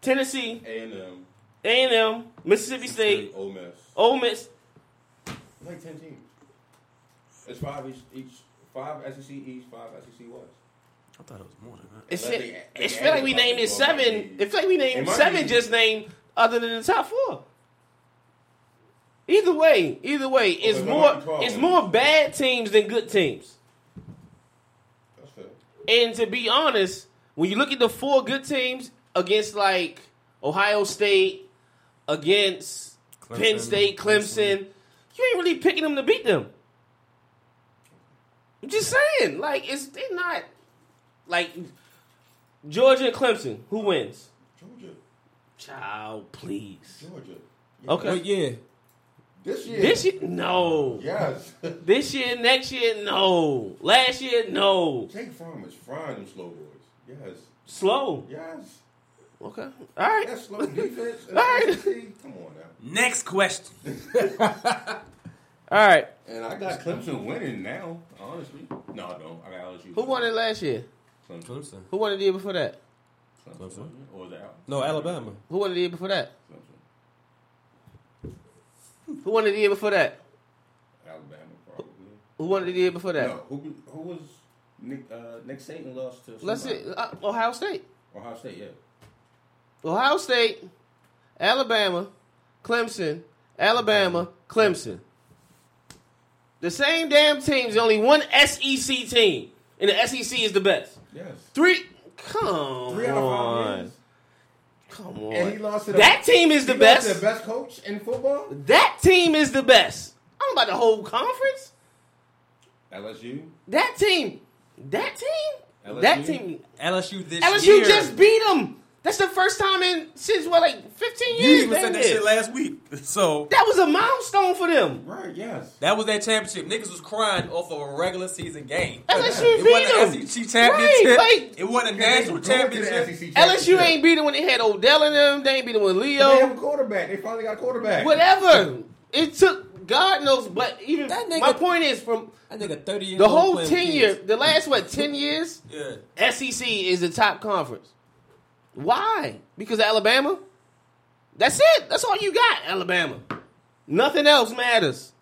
Tennessee,
A and M,
A&M, Mississippi State,
Ole Miss.
Ole Miss.
Like ten teams. It's five each. Each five SEC East, five SEC West.
I thought it was more than that.
It's
Unless
it,
they-
it's
they
feel like we named it seven.
maybe.
It feel like we named seven
be-
just named other than the top four. Either way, either way, it's more
so twelve.
it's more bad teams than good teams.
That's fair.
And to be honest, when you look at the four good teams against like Ohio State, against Penn
Clemson,
State, Clemson, you ain't really picking them to beat them. I'm just saying, like it's they not like Georgia and Clemson. Who wins?
Georgia.
Child, please.
Georgia.
Okay.
What year?
This year.
This year, no.
Yes. [LAUGHS]
This year, next year, no. Last year, no.
Jake Fromm is frying them slow boys. Yes.
Slow.
Yes.
Okay. All right.
That slow defense. [LAUGHS]
All right.
Come on now.
Next question. [LAUGHS]
All right.
And I got Clemson winning now, honestly. No, I don't. I got LSU.
Who won it last year?
Clemson.
Clemson.
Who won it the year before that?
Clemson. Or was it Al-
No, Alabama.
Who won it the year before that?
Clemson.
Who won it the year before that?
Alabama, probably.
Who won it the year before that?
No, who, who was Nick, uh, Nick Saban lost to
Let's see. Uh, Ohio State.
Ohio State, yeah.
Ohio State, Alabama, Clemson, Alabama, Clemson. The same damn teams, only one SEC team. And the SEC is the best.
Yes.
Three. Come
Three out
on.
years.
Come on.
And he lost to the,
that team is the
he lost to
best.
the best coach in football?
That team is the best. I don't know about the whole conference.
LSU.
That team. That team.
LSU?
That team.
LSU this
LSU
year.
just beat them. That's the first time in since what, like fifteen
You
years.
even
they
said that shit last week. [LAUGHS] So
That was a milestone for them.
Right, yes.
that was that championship. Niggas was crying off of a regular season game.
LSU
It
beat
wasn't
them.
an SEC championship.
Right, like,
it wasn't a national
go to the
championship.
LSU ain't beat them when they had Odell in them. They ain't beat them with Leo.
They have a quarterback. They finally got a quarterback.
Whatever. It took God knows, but even
That nigga-
my point is from
I think a thirty year
the whole ten year, the last what ten years,
Yeah.
SEC is the top conference. Why? Because of Alabama. That's it. That's all you got, Alabama. Nothing else matters.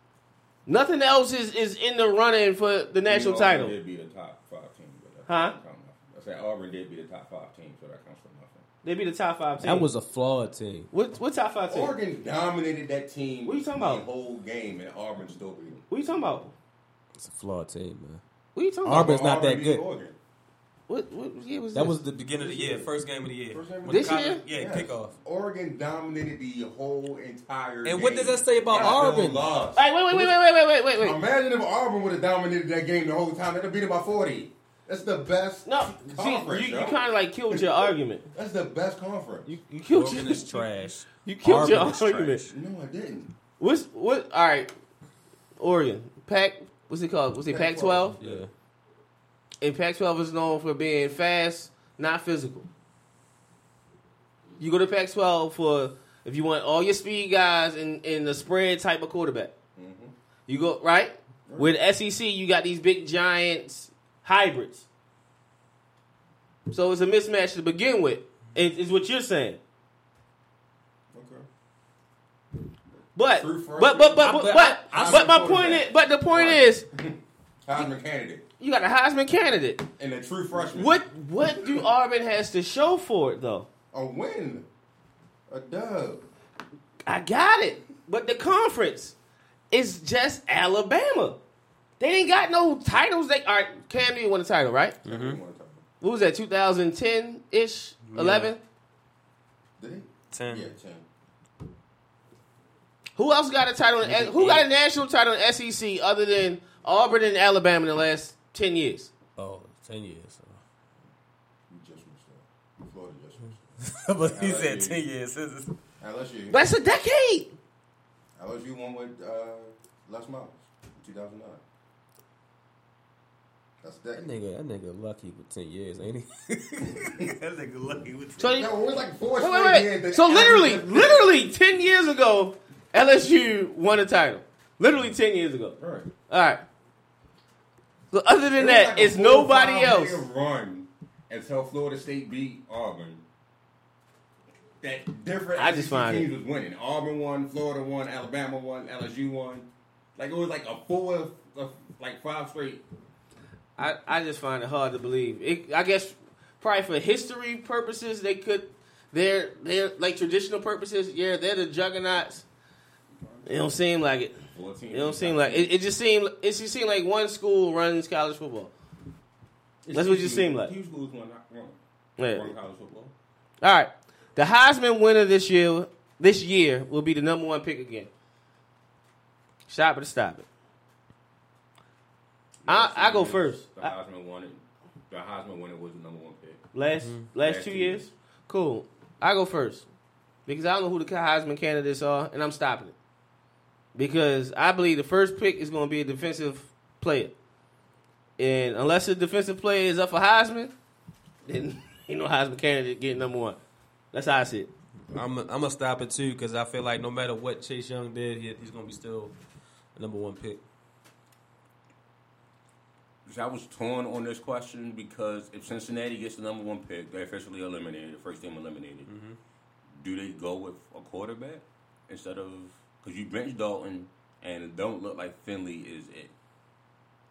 Nothing else is, is in the running for the national
Auburn
title.
did be the top five team.
Huh?
doesn't count nothing. I said Auburn did be the top five team, so that counts for nothing.
They be the top five team.
That was a flawed team.
what? What top five team?
Oregon dominated that team.
What are you talking about?
the
about?
whole game, and Auburn still beat them.
What you talking about?
It's a flawed team, man.
What are you talking
Auburn's
about?
Auburn's not that
beat
good.
Oregon.
What? What year was
That
this?
was the
Beginning of the year, first game of the year.
First game of
When
This
the college-
year?
Yeah,
Yes.
kickoff.
Oregon dominated the whole entire.
And what does that say about
They
Auburn?
lost.
Hey, wait, wait, wait, wait, wait, wait, wait, wait, wait.
Imagine if Auburn would have dominated that game the whole time. They'd have beat them by forty. That's the best.
No, see,
conference,
you, you kind of like killed your argument.
That's the best conference.
You, you killed
Oregon
your,
is trash. [LAUGHS]
you killed your
Auburn is
argument.
trash.
no, I didn't.
What's what? All right, Oregon Pac. What's it called? What's it Pac twelve?
yeah.
And Pac twelve is known for being fast, not physical. You go to Pac-12 for if you want all your speed guys in in the spread type of quarterback. Mm-hmm. You go right mm-hmm. with SEC. You got these big giants hybrids. So it's a mismatch to begin with. Is, is what you're saying.
Okay.
But
True
but but but but but,
I- I-
but my point is but the point is [LAUGHS]
Heisman candidate
you got a Heisman candidate.
and a true freshman.
What what do Auburn has to show for it though?
A win. A dub.
I got it. But the conference is just Alabama. They ain't got no titles. They all right. Cam Newton won a title, right?
Mm-hmm.
What was that? 2010 ish, 11.
Did he?
Ten.
Yeah, ten.
Who else got a title? In, who got a national title in SEC other than Auburn and Alabama in the last 10 years?
Oh, 10 years.
You just missed that. Florida just missed that. [LAUGHS]
but he said
LSU.
ten years. This
LSU.
That's a decade.
LSU won with uh, Les Miles in 2009. That's that.
That nigga, that nigga lucky with 10 years, ain't he? [LAUGHS]
that nigga lucky with
So, you-
No, it was like four
wait,
straight
wait,
years
So literally, literally 10 years ago, LSU won a title. Literally 10 years ago.
Right.
All right. So other than that,
like
it's nobody else.
Run until Florida State beat Auburn. That different
I just find
teams was winning. Auburn won, Florida won, Alabama won, LSU won. Like it was like a four, like five straight.
I, I just find it hard to believe. It, I guess probably for history purposes, they could. They're they're like traditional purposes. Yeah, they're the juggernauts. It don't seem like it.
14.
It don't seem like it. It just seem it just seem like one school runs college football. That's what it just seemed like.
Few schools won, won,
Yeah.
won college football.
All right, the Heisman winner this year this year will be the number one pick again. Stop it or stop it. I I go first.
The
I-
Heisman won it. The Heisman winner was the number one pick.
Last mm-hmm. last
Last
two
two
years?
years.
Cool. I go first. Because I don't know who the Heisman candidates are, and I'm stopping it. Because I believe the first pick is going to be a defensive player. And unless a defensive player is up for Heisman, then [LAUGHS] ain't no Heisman candidate getting number one. That's how I see it.
I'm I'm gonna stop it too because I feel like no matter what Chase Young did, he, he's gonna be still the number one pick.
I was torn on this question because if Cincinnati gets the number one pick, they're officially eliminated, the first team eliminated. Mm-hmm. Do they go with a quarterback instead of because you bench Dalton and it don't look like Finley is it?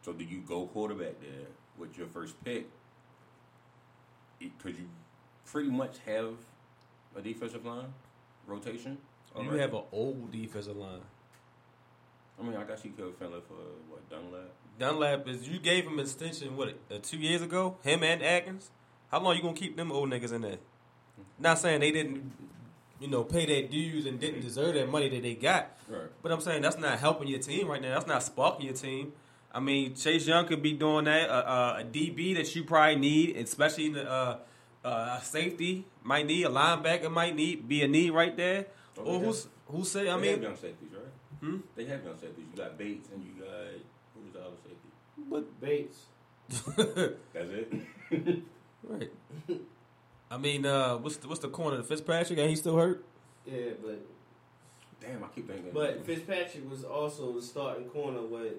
So do you go quarterback there with your first pick? Because you pretty much have a defensive line rotation.
You have an old defensive line.
I mean, I guess you killed Finley for what Dunlap.
Dunlap is you gave him an extension what uh, two years ago? Him and Atkins. How long you gonna keep them old niggas in there? Not saying they didn't, you know, pay their dues and didn't deserve that money that they got.
Right.
But I'm saying that's not helping your team right now. That's not sparking your team. I mean, Chase Young could be doing that. Uh, uh, a DB that you probably need, especially in the uh, uh, safety, might need a linebacker. Might need be a need right there.
Oh,
or
yeah.
who's who say? I
they
mean,
have young safeties, right?
Hmm?
They have young safeties. You got Bates and you got who was the other safety?
But Bates.
That's it. [LAUGHS]
right. [LAUGHS] I mean, uh, what's the, what's the corner? Fitzpatrick, and he still hurt.
Yeah, but
Damn, I keep thinking.
but Fitzpatrick was also the starting corner with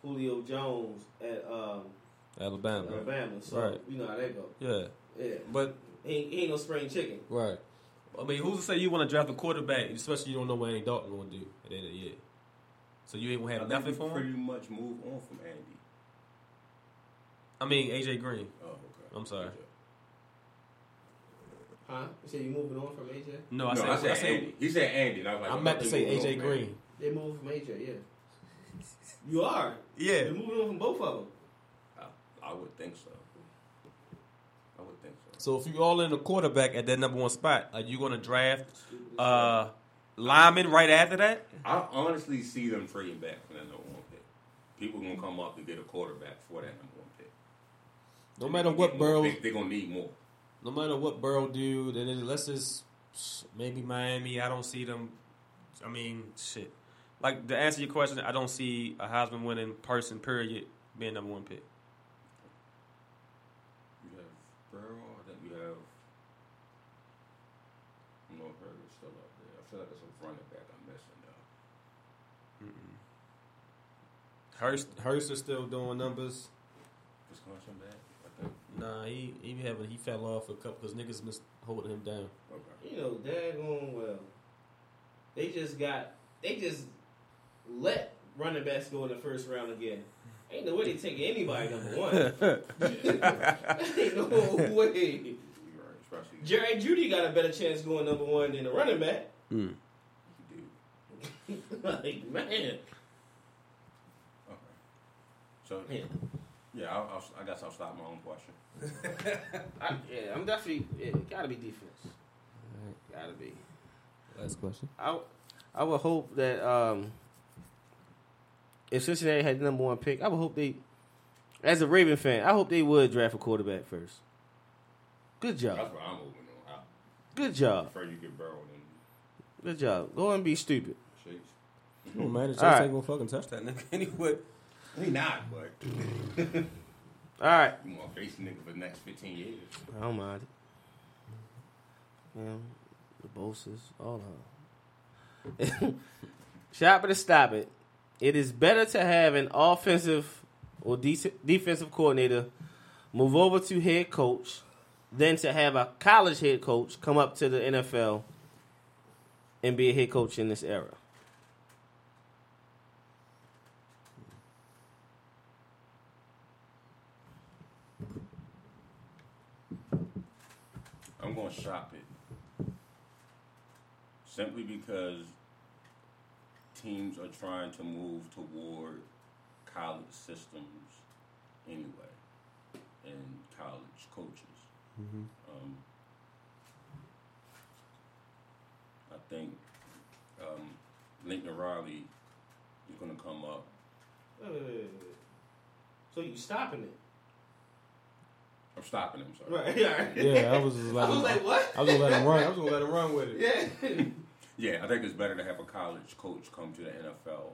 Julio Jones at um,
Alabama.
Alabama. So
Right.
you know how that go.
Yeah,
Yeah,
but
he ain't, he ain't no spring chicken.
right. I mean, who's to say you want to draft a quarterback, especially you don't know what Andy Dalton going to do at the end of the year? So you ain't gonna have
think
nothing
we
for
pretty much move on from Andy.
I mean, AJ Green.
Oh, okay.
I'm sorry.
Huh? You said you moving on from AJ?
No, I
no,
said,
I said,
I said
Andy. He said Andy. And I was like,
I
I'm
meant
not
to say AJ
moving on
Green.
They moved from AJ, yeah. You are.
Yeah.
You're moving on from both of them.
I, I would think so. I would think so.
So if you're all in the quarterback at that number one spot, are you going to draft uh, lineman right after that?
I honestly see them trading back for that number one pick. People gonna come up to get a quarterback for that number one pick.
No
They
matter what
get.
Burrow,
they're gonna need more
no matter what Burrow do, then it, let's just maybe Miami. I don't see them. I mean, shit. Like to answer your question, I don't see a Heisman winning person. Period, being number one pick.
You have Burrow. I think you have. No, Burrow's still up there. I feel like there's a running back I'm missing though.
Hmm.
Hurst Hurst is still doing numbers. Nah, he he be having he fell off a couple because niggas missed holding him down.
Okay.
You know, daggone well. They just got, they just let running backs go in the first round again. Ain't no way they take anybody number [LAUGHS] one. [LAUGHS] Ain't no way.
You're right. Especially
Jerry Jeudy got a better chance going number one than a running back.
Mm. [LAUGHS]
like, man.
Okay. So
Yeah.
yeah, I'll, I'll, I guess I'll stop my own question.
I, yeah, I'm definitely, yeah, gotta be defense. Gotta be.
Last question.
I, I would hope that um, if Cincinnati had the number one pick, I would hope they, as a Raven fan, I hope they would draft a quarterback first. Good job.
That's what I'm moving on.
Good
I
job.
prefer you get Burrow than
Good job. Go and be stupid.
Chase.
Oh man, the Jets
All right.
ain't gonna fucking touch that nigga [LAUGHS] anyway.
He not, but [LAUGHS]
All right.
you want to face the nigga for the next 15 years.
I don't mind it. The Bosses, all of them. Shop it or stop it. It is better to have an offensive or de- defensive coordinator move over to head coach than to have a college head coach come up to the NFL and be a head coach in this era.
I'm going to shop it. Simply because teams are trying to move toward college systems anyway, and college coaches. Um, I think um, Lincoln Riley is going to come up.
So you stopping it?
I'm stopping him, sorry.
Right. Yeah.
Yeah, I was just [LAUGHS]
I
letting.
was like, what?
I was gonna let him run. [LAUGHS] I was gonna let him run with it.
Yeah. [LAUGHS]
Yeah, I think it's better to have a college coach come to the NFL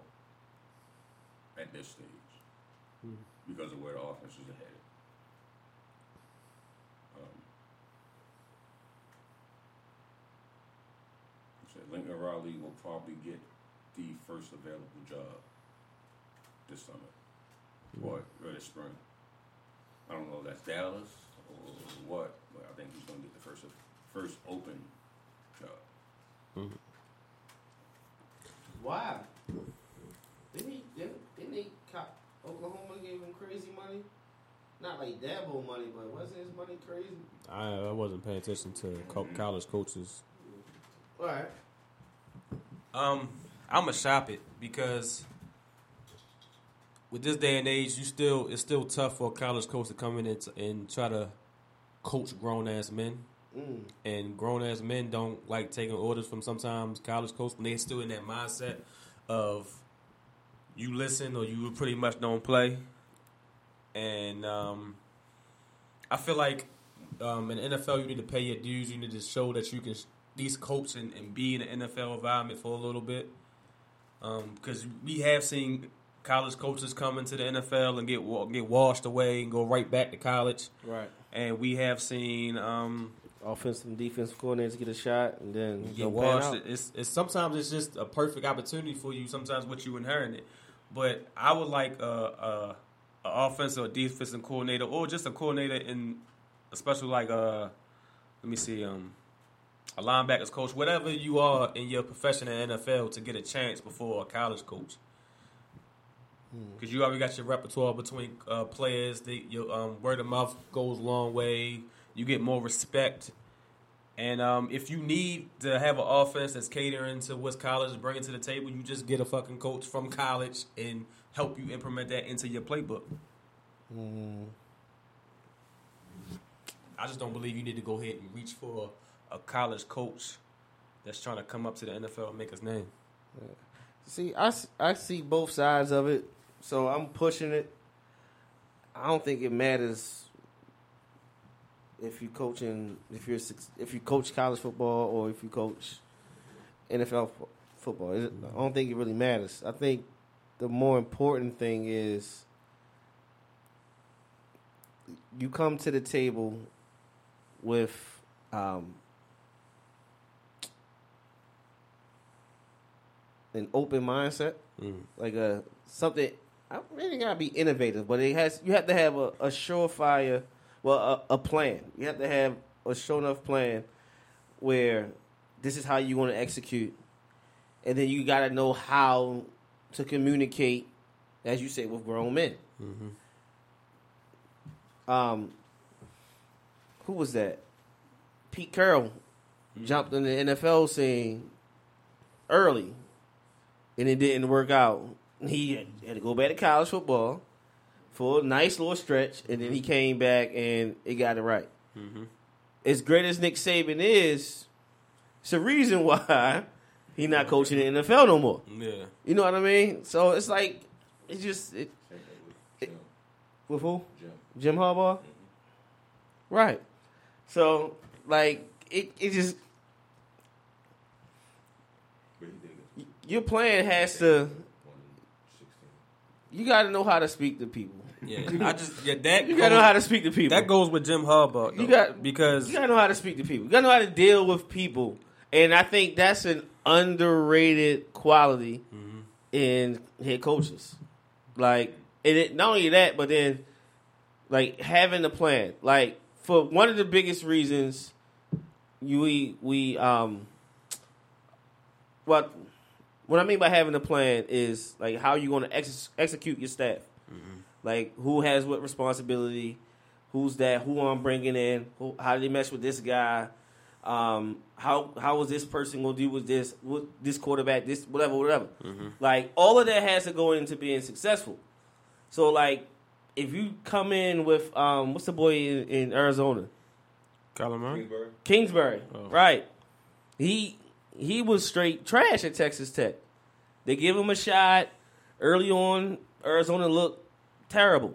at this stage because of where the offenses are headed. Um, so Lincoln Riley will probably get the first available job this summer or, or this spring. I don't know if that's Dallas or what, but I think he's going to get the first first open job.
Why? Didn't he? Didn't, didn't they? co- Oklahoma gave him crazy money. Not like Dabo money, but wasn't his money crazy?
I, I wasn't paying attention to co- college coaches.
All right.
Um, I'm gonna shop it because with this day and age, you still it's still tough for a college coach to come in and, t- and try to coach grown ass men.
Mm.
And grown ass men don't like taking orders from sometimes college coaches. when they're still in that mindset of you listen or you pretty much don't play. And um, I feel like um, in the NFL, you need to pay your dues. You need to show that you can these least coach and, and be in the NFL environment for a little bit. Because we have seen college coaches come into the NFL and get get washed away and go right back to college.
Right.
And we have seen um,
Offensive and defensive coordinators get a shot, and then
get washed.
out.
It's, it's sometimes it's just a perfect opportunity for you. Sometimes what you inherited, but I would like a, a, a offensive or defensive coordinator, or just a coordinator in, especially like uh, let me see, um, a linebackers coach, whatever you are in your profession in NFL, to get a chance before a college coach. Because you already got your repertoire between uh, players. The, your um, word of mouth goes a long way. You get more respect. And um, if you need to have an offense that's catering to what college is bringing to the table, you just get a fucking coach from college and help you implement that into your playbook. I just don't believe you need to go ahead and reach for a college coach that's trying to come up to the NFL and make his name.
See, I, I see both sides of it, so I'm pushing it. I don't think it matters if you coaching if you're if you coach college football or if you coach NFL fo- football. I don't think it really matters. I think the more important thing is you come to the table with um, an open mindset,
Mm.
like a something I really gotta be innovative, but it has you have to have a, a surefire, well, a, a plan. You have to have a sure enough plan where this is how you want to execute, and then you got to know how to communicate, as you say, with grown men. Um, who was that? Pete Carroll jumped in the NFL scene early, and it didn't work out. He had to go back to college football for a nice little stretch, and then he mm-hmm. came back and it got it right. Mm-hmm. As great as Nick Saban is, it's a reason why [LAUGHS] he's not coaching the NFL no more.
Yeah.
You know what I mean? So it's like it's just it,
thing with
who?
Jim.
Jim Harbaugh. Mm-hmm. Right. So like it, it just
But he did
your plan has to. You got to know how to speak to people.
Yeah. I just yeah that [LAUGHS]
You got to know how to speak to people.
that goes with Jim Harbaugh.
You got-
because
You gotta know how to speak to people. You gotta know how to deal with people, and I think that's an underrated quality in head coaches. Like, and it, not only that, but then like having a plan. Like for one of the biggest reasons you we we um what what I mean by having a plan is like how you going to ex- execute your staff. Like who has what responsibility, who's that, who I'm bringing in, who, how do they mesh with this guy, um, how how is this person gonna do with this with this quarterback, this whatever, whatever. Like all of that has to go into being successful. So like if you come in with um, what's the boy in, in Arizona,
Kyler Murray.
Kingsbury.
Kingsbury,
Oh.
right? He he was straight trash at Texas Tech. They give him a shot early on. Arizona looked terrible,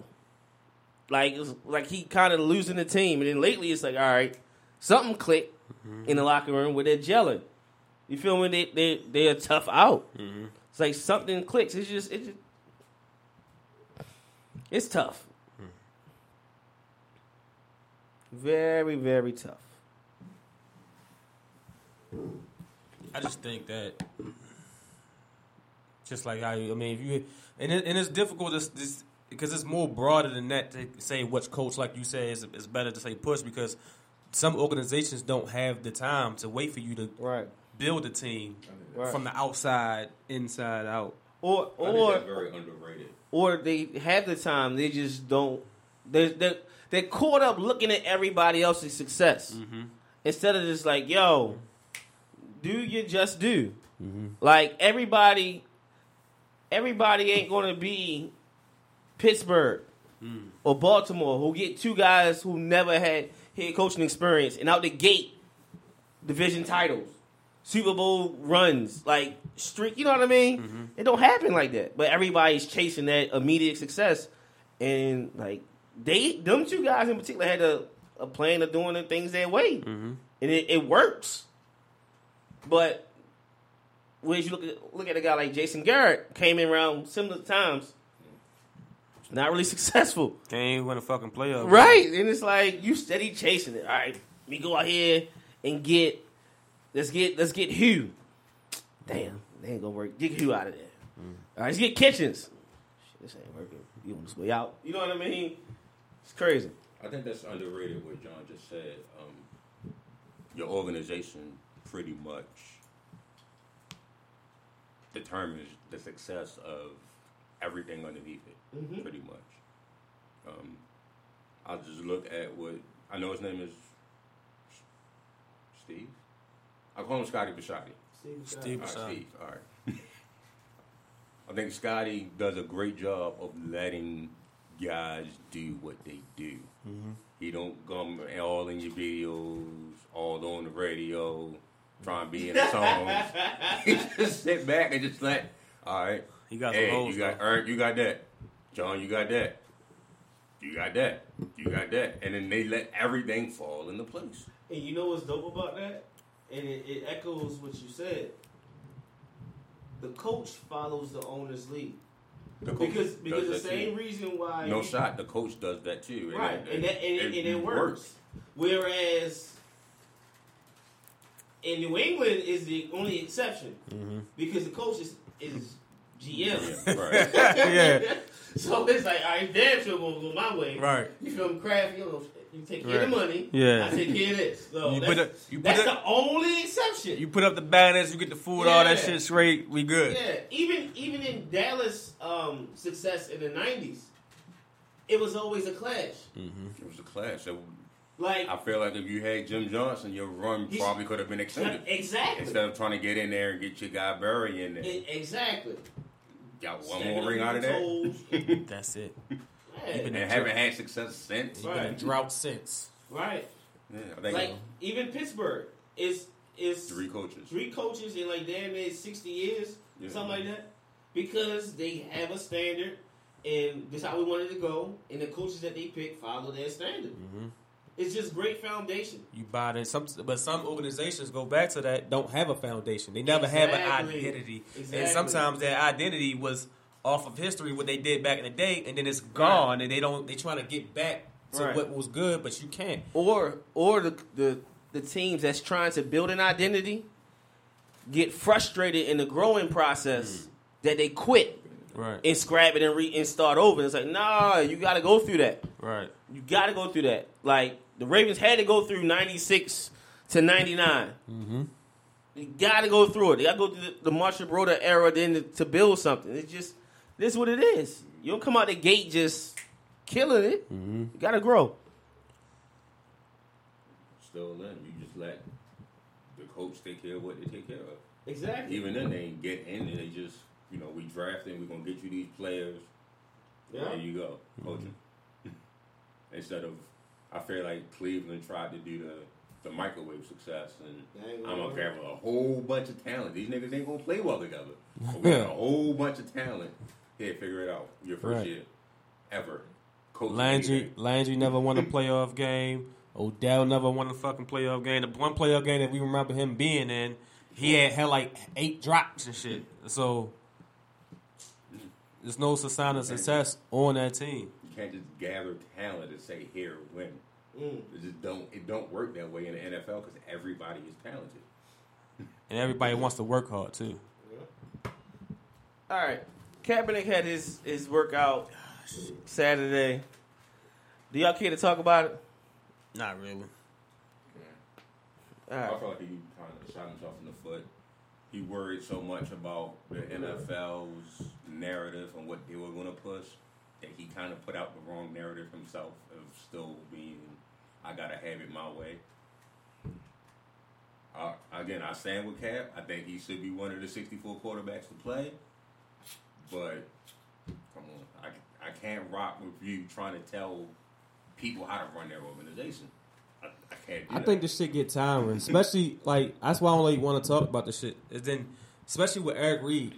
like it was, like he kind of losing the team. And then lately, it's like all right, something clicked mm-hmm. in the locker room where they're gelling. You feel me? They they they're tough out. Mm-hmm. It's like something clicks. It's just it's just, it's tough. Hmm. Very very tough.
I just think that, just like how you, I mean, if you and it, and it's difficult this, this because it's more broader than that to say which coach, like you say, is is better to say push because some organizations don't have the time to wait for you to
Right.
build a team
Right.
from the outside, inside out.
Or
I think
or
that's very underrated.
or they have the time, they just don't. They they they're caught up looking at everybody else's success mm-hmm. instead of just like, yo, do you just do? Mm-hmm. Like everybody, everybody ain't gonna be Pittsburgh mm. or Baltimore who get two guys who never had head coaching experience and out the gate division titles, Super Bowl runs, like streak. You know what I mean? Mm-hmm. It don't happen like that. But everybody's chasing that immediate success, and like they, them two guys in particular, had a, a plan of doing the things their way, mm-hmm. and it, it works. But whereas you look at look at a guy like Jason Garrett, came in around similar times, not really [LAUGHS] successful.
Can't even win a fucking playoff.
Right. And it's like you steady chasing it. All right. We go out here and get let's get let's get Hugh. Damn, they ain't gonna work. Get Hugh out of there. All right, let's get Kitchens. Shit, this ain't working. You on this way out. You know what I mean? It's crazy.
I think that's underrated what John just said. Um,
Your organization pretty much determines the success of everything underneath it. Pretty much. Um, I just look at what I know. His name is Steve. I call him Scotty Bisciotti.
Steve
All right, Steve. All right. [LAUGHS] I think Scotty does a great job of letting guys do what they do. He don't come all in your videos, all on the radio, trying to be in the songs. [LAUGHS] he just sit back and just let, all right.
He got some
hey,
hoes,
you got
though.
Eric, you got that. John, you got that. You got that. You got that. And then they let everything fall into place.
And you know what's dope about that? And it, it echoes what you said. The coach follows the owner's lead.
The coach
Because because the
does that too.
same reason why
No
you-
shot. The coach does that too.
Right,
it-
and that and, it, and it works. Whereas in New England is the only exception because the coach is, is GM.
Yeah, [LAUGHS] right.
yeah,
So it's like, all right, damn sure gonna go my way.
right.
You feel me? Kraft, you know, you take care of the money.
Yeah.
I take care of this. So
You
that's,
put up- you put
that's
up-
the only exception.
You put up the banners, you get the food, all that shit straight. We good.
Yeah, even even in Dallas' um, success in the '90s, it was always a clash.
It was a clash. It-
Like
I feel like if you had Jim Johnson, your run probably could have been extended.
exactly,
Instead of trying to get in there and get your guy Barry in there.
E- exactly.
Got one
Stacking
more ring out of that. [LAUGHS]
That's it.
Yeah,
been
and haven't had success since.
He been in drought since.
right.
Yeah, I think
Like even Pittsburgh is is
three coaches.
three coaches in like damn near sixty years,
Yeah.
something like that, because they have a standard, and this is how we wanted to go, and the coaches that they pick follow their standard.
Mm-hmm.
It's just great foundation.
You buy it. Some, but some organizations go back to that. Don't have a foundation. They never have an identity,
Exactly.
and sometimes that identity was off of history, what they did back in the day, and then it's gone, and they don't. They trying to get back to
Right.
what was good, but you can't.
or or the, the the teams that's trying to build an identity get frustrated in the growing process mm. that they quit
Right.
and scrap it and re and start over. It's like, nah, you got to go through that.
right.
You got to go through that. Like the Ravens had to go through ninety six to ninety
Mm-hmm.
You got to go through it. You got to go through the, the Marchibroda era then to, to build something. It's just this is what it is. You don't come out the gate just killing it. You got to grow.
Still then, you just let the coach take care of what they take care of.
Exactly.
Even then, they ain't get in and they just, you know, we drafting, we're going to get you these players.
Yeah.
There you go, mm-hmm. coaching. [LAUGHS] Instead of, I feel like Cleveland tried to do the, the microwave success, and I'm
gonna
gonna grab a whole bunch of talent. These niggas ain't gonna play well together. [LAUGHS] But we got a whole bunch of talent. Here, figure it out. Your first
Right.
year ever. Coaching
Landry
anything.
Landry never won a [LAUGHS] playoff game. Odell never won a fucking playoff game. The one playoff game that we remember him being in, he had had like eight drops and shit. So there's no sign of success on that team.
You can't just gather talent and say here win.
Mm.
It just don't. It don't work that way in the NFL because everybody is talented. [LAUGHS]
And everybody wants to work hard too.
All right. Kaepernick had his his workout Saturday. Do y'all care to talk about it?
Not really.
All
I feel like he kind of shot himself in the foot. He worried so much about the NFL's narrative and what they were going to push that he kind of put out the wrong narrative himself of still being, I gotta have it my way. Again, I stand with Cap. I think he should be one of the 64 quarterbacks to play. But come on, I, I can't rock with you trying to tell people how to run their organization. I, I can't
I
that.
think this shit get tiring, especially like that's why I don't want to talk about this shit. Is then, especially with Eric Reid,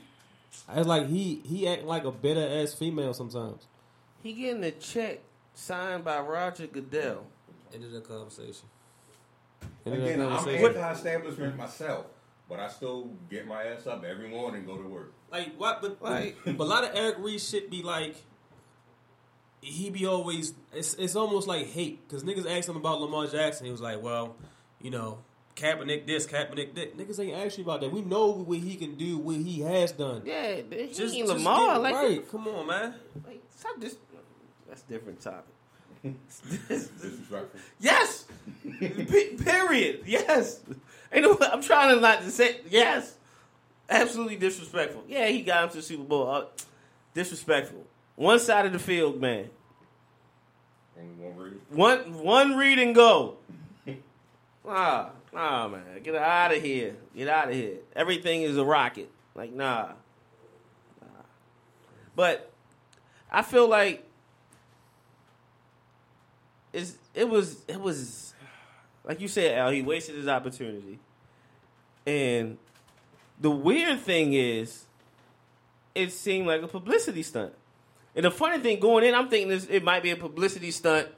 it's like he he act like a bitter ass female sometimes.
He getting a check signed by Roger Goodell.
End of the conversation.
Again, I'm
conversation.
anti-establishment myself, but I still get my ass up every morning and go to work.
Like what? But,
Like-
but a lot of Eric Reid shit be like. He be always. It's it's almost like hate because niggas asked him about Lamar Jackson. He was like, well, you know, Kaepernick this, Kaepernick that. Niggas ain't asked you about that. We know what he can do, what he has done.
Yeah, he
Just,
ain't Lamar.
get it
like,
right. Come on, man.
like, stop this. That's a different topic.
Disrespectful.
yes. Pe- period. Yes. Ain't no, I'm trying to not to say yes. Absolutely disrespectful. Yeah, he got him to the Super Bowl. Uh, disrespectful. One side of the field, man.
Only one read.
One one read and go. [LAUGHS] Nah, nah, man. Get out of here. Get out of here. Everything is a rocket. Like, nah. nah. But I feel like it's it was it was like you said, Al, he wasted his opportunity. And the weird thing is it seemed like a publicity stunt. And the funny thing going in, I'm thinking this, it might be a publicity stunt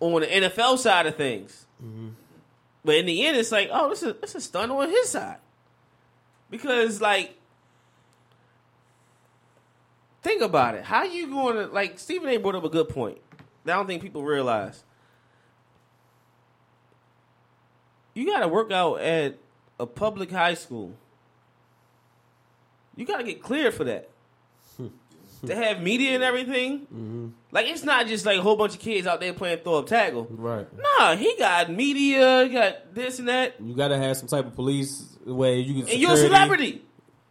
on the NFL side of things. Mm-hmm. But in the end, it's like, oh, this is this is a stunt on his side. Because like think about it. How you going to like Stephen A brought up a good point. that I don't think people realize. You got to work out at a public high school. You got to get cleared for that. To have media and everything.
Mm-hmm.
Like it's not just like a whole bunch of kids out there playing throw up tackle.
Right.
Nah, he got media, he got this and that,
You gotta have some type of police way you can.
and you're a celebrity.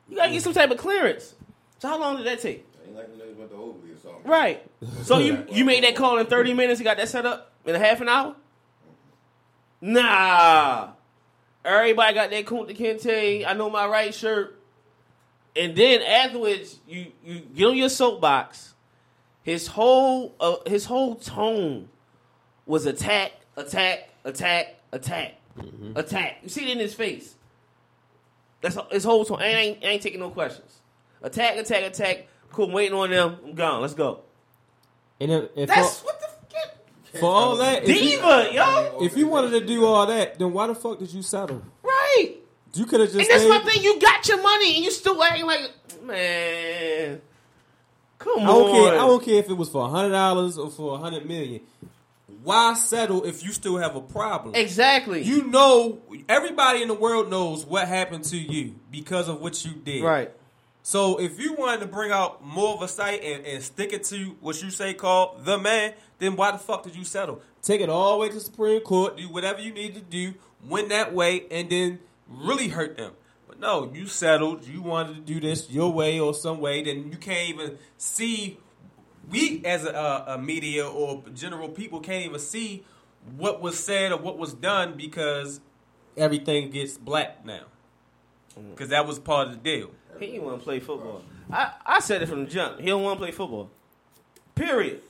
You gotta get some type of clearance. So how long did that take?
Ain't like the went to Oakley or.
Right. So you [LAUGHS] you made that call in thirty minutes. You got that set up in a half an hour. Nah. Everybody got that Kunta Kinte. I know my right shirt. And then afterwards, you you get on your soapbox. His whole uh, his whole tone was attack, attack, attack, attack, attack. You see it in his face. That's his whole tone. I ain't, I ain't taking no questions. Attack, attack, attack. Cool, I'm waiting on them. I'm gone. Let's go.
And if, if
That's
for,
what the fuck.
for all that, you,
Diva, yo.
if you wanted to do all that, then why the fuck did you settle?
Right.
You could have just.
And that's my thing. You got your money and you still acting like, man. Come
I
on.
care. I don't care if it was for hundred dollars or for a hundred million. Why settle if you still have a problem?
Exactly.
You know, everybody in the world knows what happened to you because of what you did.
right.
So if you wanted to bring out more of a site and, and stick it to what you say called the man, then why the fuck did you settle? Take it all the way to Supreme Court, do whatever you need to do, win that way, and then really hurt them. But no, you settled. You wanted to do this your way or some way. Then you can't even see. We as a, a, media or general people can't even see what was said or what was done because everything gets black now. Mm. Because that was part of the deal.
He didn't want to play football. I, I said it from the jump. He don't want to play football. Period.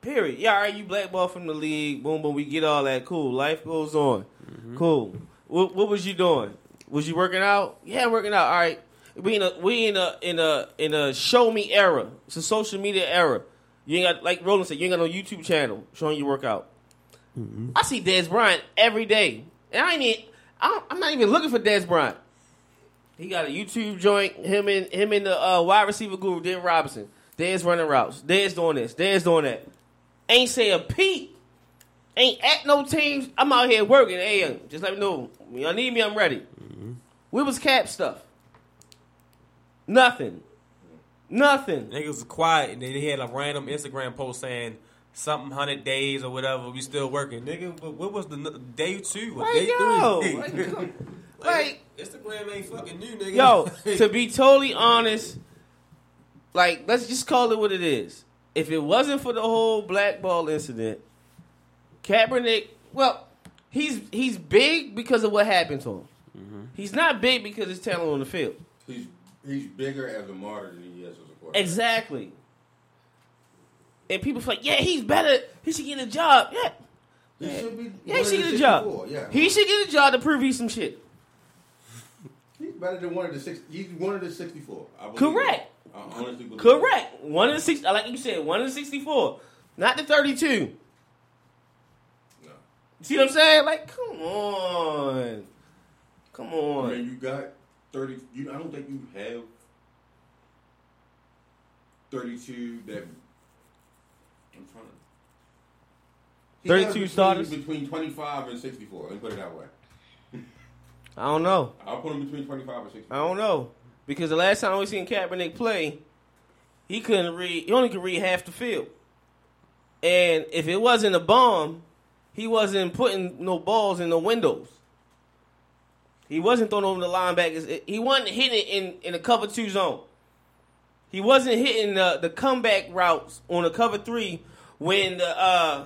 Period. Yeah, all right, you blackball from the league. Boom, boom. We get all that. Cool. Life goes on. Mm-hmm. Cool. What, what was you doing? Was you working out? Yeah, I'm working out. All right. We in a we in a in a in a show me era. It's a social media era. You ain't got like Roland said. You ain't got no YouTube channel showing you workout. I see Dez Bryant every day, and I ain't. Even, I I'm not even looking for Dez Bryant. He got a YouTube joint. Him and him and the uh, wide receiver guru, Dan Robinson. Dan's running routes. Dan's doing this. Dan's doing that. Ain't say a peep. Ain't at no teams. I'm out here working. Hey, uh, just let me know. When y'all need me, I'm ready. Where was cap stuff? Nothing. Nothing.
Niggas was quiet and then they had a random Instagram post saying something hundred days or whatever. We still working, nigga. But what was the n- day two
Like,
day
yo,
three? [LAUGHS]
like, like,
Instagram ain't fucking new, nigga.
Yo, [LAUGHS] to be totally honest, like let's just call it what it is. If it wasn't for the whole blackball incident, Kaepernick, well, he's he's big because of what happened to him. Mm-hmm. He's not big because his talent on the field.
He's he's bigger as a martyr than he is as a quarterback.
Exactly. And people feel like, yeah, he's better. He should get a job. Yeah,
He should be.
yeah, he should get a job.
Yeah,
He should get a job to prove he's some shit.
He's better than one of the six. He's one of the sixty-four. I believe
Correct.
I honestly believe.
Correct. One of the six, like you said, one of the sixty-four, not the thirty-two.
No.
See what I'm saying? Like, come on, come
I
on.
mean, you got thirty. You, I don't think you have thirty-two. That I'm trying to. He
32
between-
starters?
between twenty-five and sixty-four. Let me put it that way. [LAUGHS]
I don't know.
I'll put him between twenty-five and sixty-four.
I don't know because the last time we seen Kaepernick play, he couldn't read. He only could read half the field. And if it wasn't a bomb, he wasn't putting no balls in the windows. He wasn't throwing over the linebackers. He wasn't hitting in in the cover two zone. He wasn't hitting the, the comeback routes on the cover three when the uh,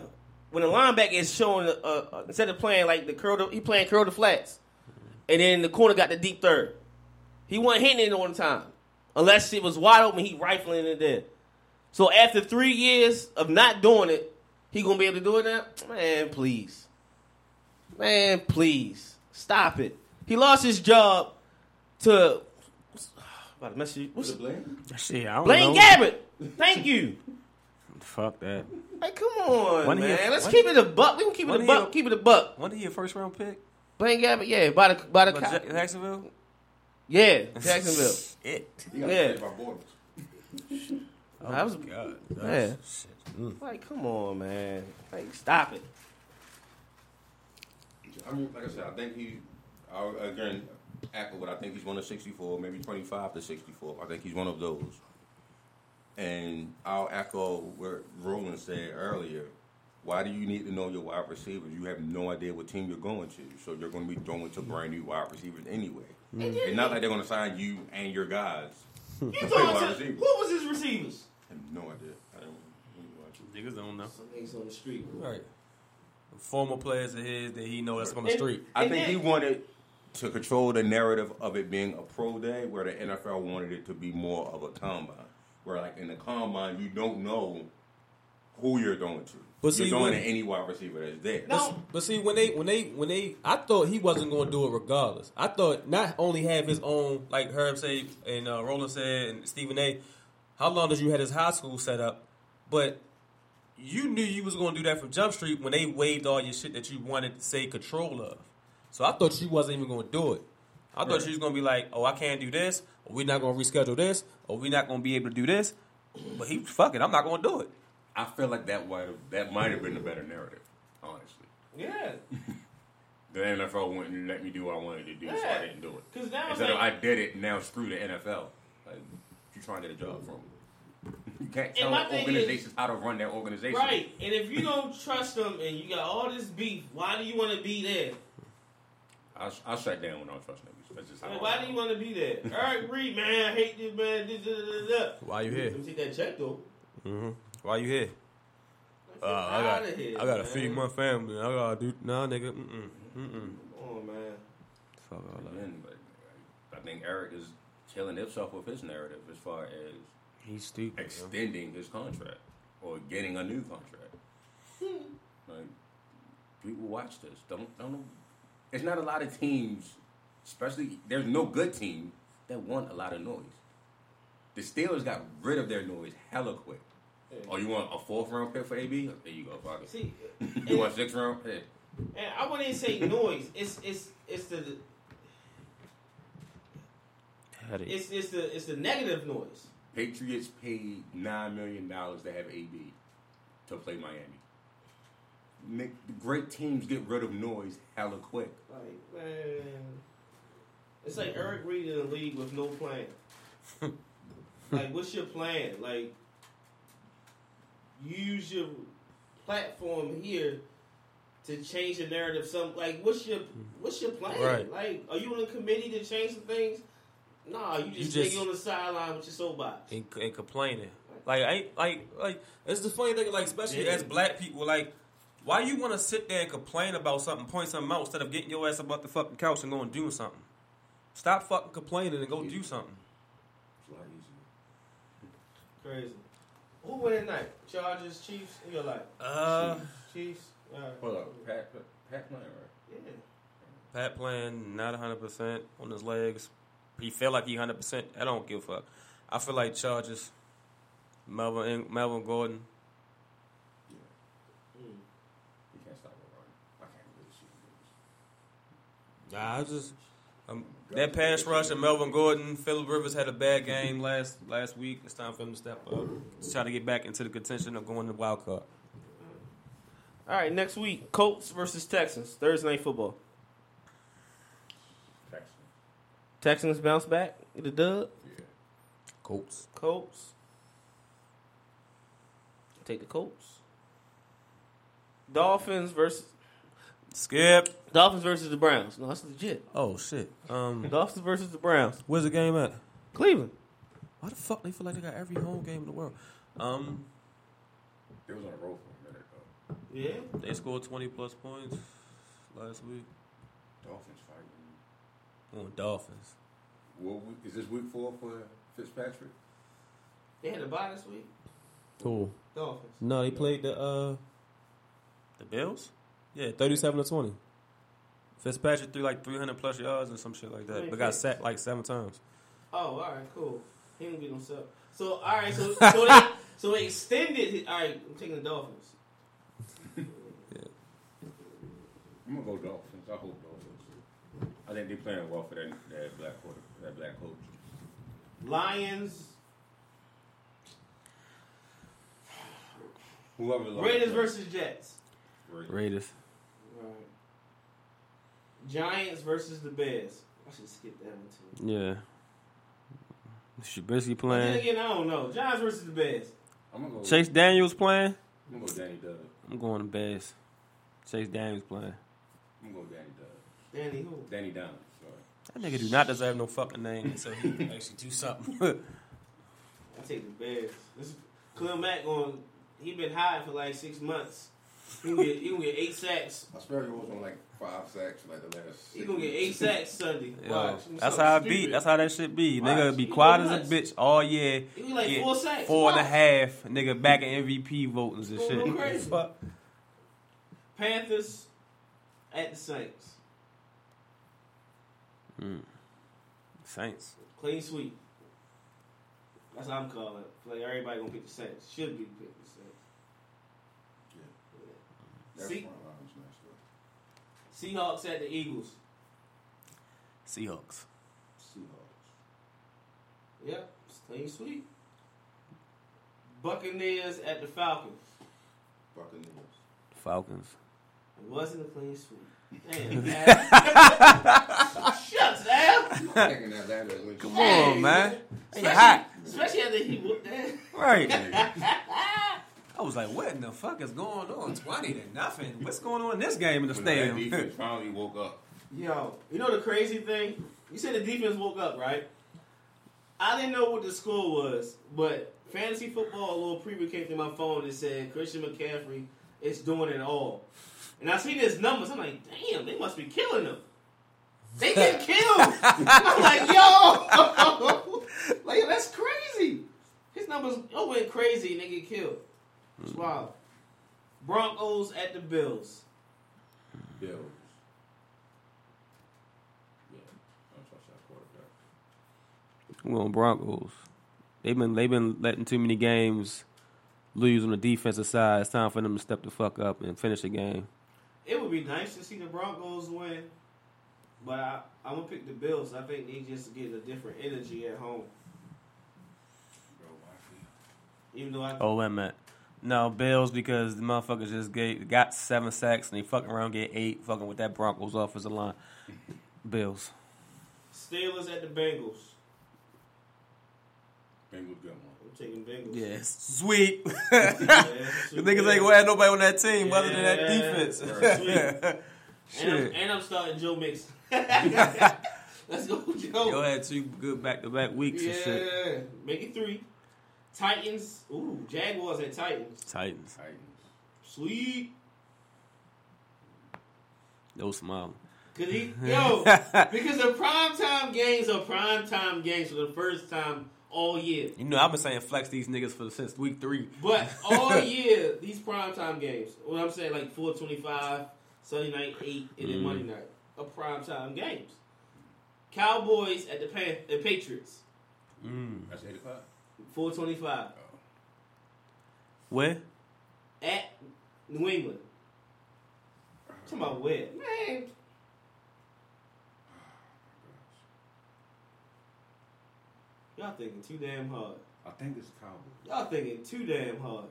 when the linebacker is showing uh, uh, instead of playing like the curl, he playing curl to flats, and then the corner got the deep third. He wasn't hitting it on time unless it was wide open. He rifling it in. So after three years of not doing it, he gonna be able to do it now? Man, please, man, please stop it. He lost his job to. About to mess you. What's
Was it Blaine?
Shit, I don't
Blaine
know.
Gabbert. Thank you.
Fuck that.
Like, come on,
Wasn't he
man. Let's
wasn't-
keep it a buck. We can keep it a
wasn't he
buck.
a-
Keep it a buck.
Wasn't he a first round pick?
Blaine Gabbert, yeah, by the by the
By
co-
Jacksonville?
yeah, Jacksonville. [LAUGHS]
Shit.
Yeah.
Saved by borders.
I was,
God.
yeah.
Shit.
Like, come on, man. Like, stop it.
I mean, like I said, I think he. I'll, again, echo what I think he's one of sixty-four, maybe twenty-five to sixty-four. I think he's one of those.
And I'll echo what Roland said earlier. Why do you need to know your wide receivers? You have no idea what team you're going to, so you're going to be throwing to brand new wide receivers anyway. Mm-hmm. It's not like they're going to sign you and your guys.
You
Play
talking
wide
to,
receiver.
who was his receivers?
I have no idea. I don't really watch it.
Niggas don't know.
Some niggas on the street.
Right. Former players of his that he know that's on the
And-
street.
I think
then-
he wanted to control the narrative of it being a pro day, where the NFL wanted it to be more of a combine. Where, like in the combine, you don't know who you're throwing to.
But
you're
see,
throwing
when-
to any wide receiver that's there.
No.
But see, when they when they when they, I thought he wasn't going to do it regardless. I thought not only have his own, like Herb said and uh, Roland said and Stephen A. How long did you had his high school set up? But you knew you was going to do that from Jump Street when they waived all your shit that you wanted to say control of. So I thought you wasn't even going to do it. I thought
Right.
you was going to be like, oh, I can't do this, or we're not going to reschedule this, or we're not going to be able to do this. But he, fuck it, I'm not going to do it.
I feel like that might have that might have been a better narrative, honestly.
Yeah. [LAUGHS]
The NFL wouldn't let me do what I wanted to do, so I didn't do it.
'Cause now it's
Instead of I did it, now screw the NFL. Like you trying to get a job from? [LAUGHS] You can't tell
my thing
organizations how to run their organization.
Right. And if you don't trust them and you got all this beef, why do you want to be there?
I I shut down when I don't trust niggas. That's just how.
Like,
I
why do you want to be there? Eric Reid, man, I hate this man.
Why you here?
Let me take that check though.
Mm-hmm. Why you here? Uh, I got
here,
I gotta
man.
feed my family. I gotta do, nah, nigga. Mm-mm, mm-mm.
Come on, man.
Fuck all that.
Again, but I think Eric is killing himself with his narrative as far as
He's stupid. yo.
extending his contract or getting a new contract. [LAUGHS] like people watch this. Don't don't. It's not a lot of teams, especially there's no good team that want a lot of noise. The Steelers got rid of their noise hella quick. Oh, you want a fourth round pick for AB? There you go, fuck it.
See, [LAUGHS]
You want six round? Hey.
and I wouldn't even say noise. It's it's it's the it's it's the it's the negative noise.
Patriots paid nine million dollars to have AB to play Miami. Make, great teams get rid of noise hella quick.
Like man, it's like Eric Reid in the league with no plan. [LAUGHS] like, what's your plan? Like, use your platform here to change the narrative. Some like, what's your what's your plan?
Right.
Like, are you on a committee to change some things? Nah, you just,
You just-
sitting on the sideline with your soapbox.
and, and complaining. Like I ain't like like it's the funny thing. Like especially
Yeah.
as black people, like why you want to sit there and complain about something, point something out instead of getting your ass about the fucking couch and going and doing something. Stop fucking complaining and go do something.
It's a lot easier.
Crazy. Who win tonight? Chargers, Chiefs. Who you like?
Uh,
Chiefs. All right.
Hold up, Pat, Pat, Pat playing right?
Yeah.
Pat playing not hundred percent on his legs. He felt like he hundred percent. I don't give a fuck. I feel like Chargers. Melvin In- Melvin Gordon.
Yeah, You can't stop a run. I can't really see
Nah, I just um, that pass rush and Melvin Gordon. Philip Rivers had a bad game last last week. It's time for him to step up. To try to get back into the contention of going to the wild card.
All right, next week, Colts versus Texans. Thursday night football.
Texans.
Texans bounce back. Get a dub.
Yeah.
Colts.
Colts. Take the Colts. Dolphins versus
Skip.
Dolphins versus the Browns. No, that's legit.
Oh shit. Um,
Dolphins versus the Browns.
where's the game at?
Cleveland.
Why the fuck they feel like they got every home game in the world? Um,
They was on the road for a minute though.
Yeah.
they scored twenty plus points last week.
Dolphins fighting.
On Dolphins.
What week, is this week four for Fitzpatrick?
They had a bye this week.
Cool.
Dolphins.
No, they played the uh the Bills. Yeah, thirty-seven to twenty. Fitzpatrick threw like three hundred plus yards or some shit like that, but got sacked like seven times.
Oh, all right, cool. He didn't get himself. So, all right, so so they, [LAUGHS] so they extended. His, all right, I'm taking the Dolphins. [LAUGHS]
I'm gonna go Dolphins. I hope Dolphins. I think they're playing well for that, that black quarter, that black coach.
Lions.
Whoever lost
Raiders versus Jets.
Raiders.
Raiders.
Right. Giants versus the Bears. I should skip that one too.
Yeah. Trubisky
Then
playing.
again, I don't know. Giants versus the Bears.
I'm gonna go.
Chase Daniels playing.
I'm gonna go Danny Dub.
I'm going to Bears. Chase Daniels playing.
I'm gonna go Danny Dub.
Danny who?
Danny Down. Sorry.
That nigga do not deserve no fucking name.
so he can [LAUGHS] actually do something. [LAUGHS]
I take the Bears. This Khalil Mack going. He been high for like six months. He gonna get, he gonna get eight sacks.
I swear he was on like five sacks like the last.
He gonna get eight sacks Sunday.
Yo,
Watch.
that's
Something
how it
stupid.
be. That's how that shit be.
Watch.
Nigga be quiet
go
as a bitch all year.
He be like
Get
four sacks.
Four and a half. Nigga back in MVP votings and shit.
crazy.
Fuck.
Panthers at the Saints. Mm.
Saints.
Clean sweep. That's what I'm calling it. Like everybody gonna pick the Saints. Should be pick the Saints.
That's
See-
front line's messed up.
Seahawks at the Eagles.
Seahawks.
Seahawks.
Yep, it's clean sweep. Buccaneers at the Falcons.
Buccaneers.
Falcons.
It wasn't a clean sweep. [LAUGHS] Damn, man. [LAUGHS] Shucks, Al.
Taking that ladder as
Come on, man. Hey,
Especially-
hot.
Especially after he whooped that.
Right. [LAUGHS]
I was like, what in the fuck is going on? 20 to nothing. What's going on in this game in the
When that defense [LAUGHS] finally woke up.
Yo, you know the crazy thing? You said the defense woke up, right? I didn't know what the score was, but fantasy football, a little preview came through my phone and said Christian McCaffrey is doing it all. And I seen his numbers. I'm like, damn, they must be killing him. They get [LAUGHS] killed. I'm like, yo, [LAUGHS] like that's crazy. His numbers oh, went crazy and they get killed. It's wild. Broncos at the Bills.
Bills. Yeah, I'm trust that quarterback.
I'm going Broncos. They've been they've been letting too many games lose on the defensive side. It's time for them to step the fuck up and finish the game.
It would be nice to see the Broncos win, but I, I'm gonna pick the Bills. I think they just get a different energy at home. Even though I,
Oh, wait a minute. No, Bills because the motherfuckers just gave, got seven sacks and they fucking around get eight fucking with that Broncos offensive line. Bills.
Steelers at the Bengals.
Bengals good one.
I'm taking Bengals.
Yes. Sweet.
Yeah, [LAUGHS] [LAUGHS]
The niggas ain't gonna have nobody on that team other than that
Yeah.
defense. [LAUGHS]
Sweet. And I'm,
Shit.
and I'm starting Joe Mixon. Let's go, Joe.
Yo had two good back to back weeks and shit.
yeah, make it three. Titans. Ooh, Jaguars at Titans.
Titans.
Titans.
Sweet.
No smiling.
Cause he, [LAUGHS] yo, because the primetime games are primetime games for the first time all year.
You know, I've been saying flex these niggas for since week three.
But all [LAUGHS] year, these primetime games, what I'm saying, like 425, Sunday night, 8, and then mm. Monday night, are primetime games. Cowboys at the, Pan- the Patriots, mm.
That's eight o'clock.
425.
Where?
At New England. Talking about where? Man. Y'all thinking too damn hard.
I think it's the Cowboys.
Y'all thinking too damn hard.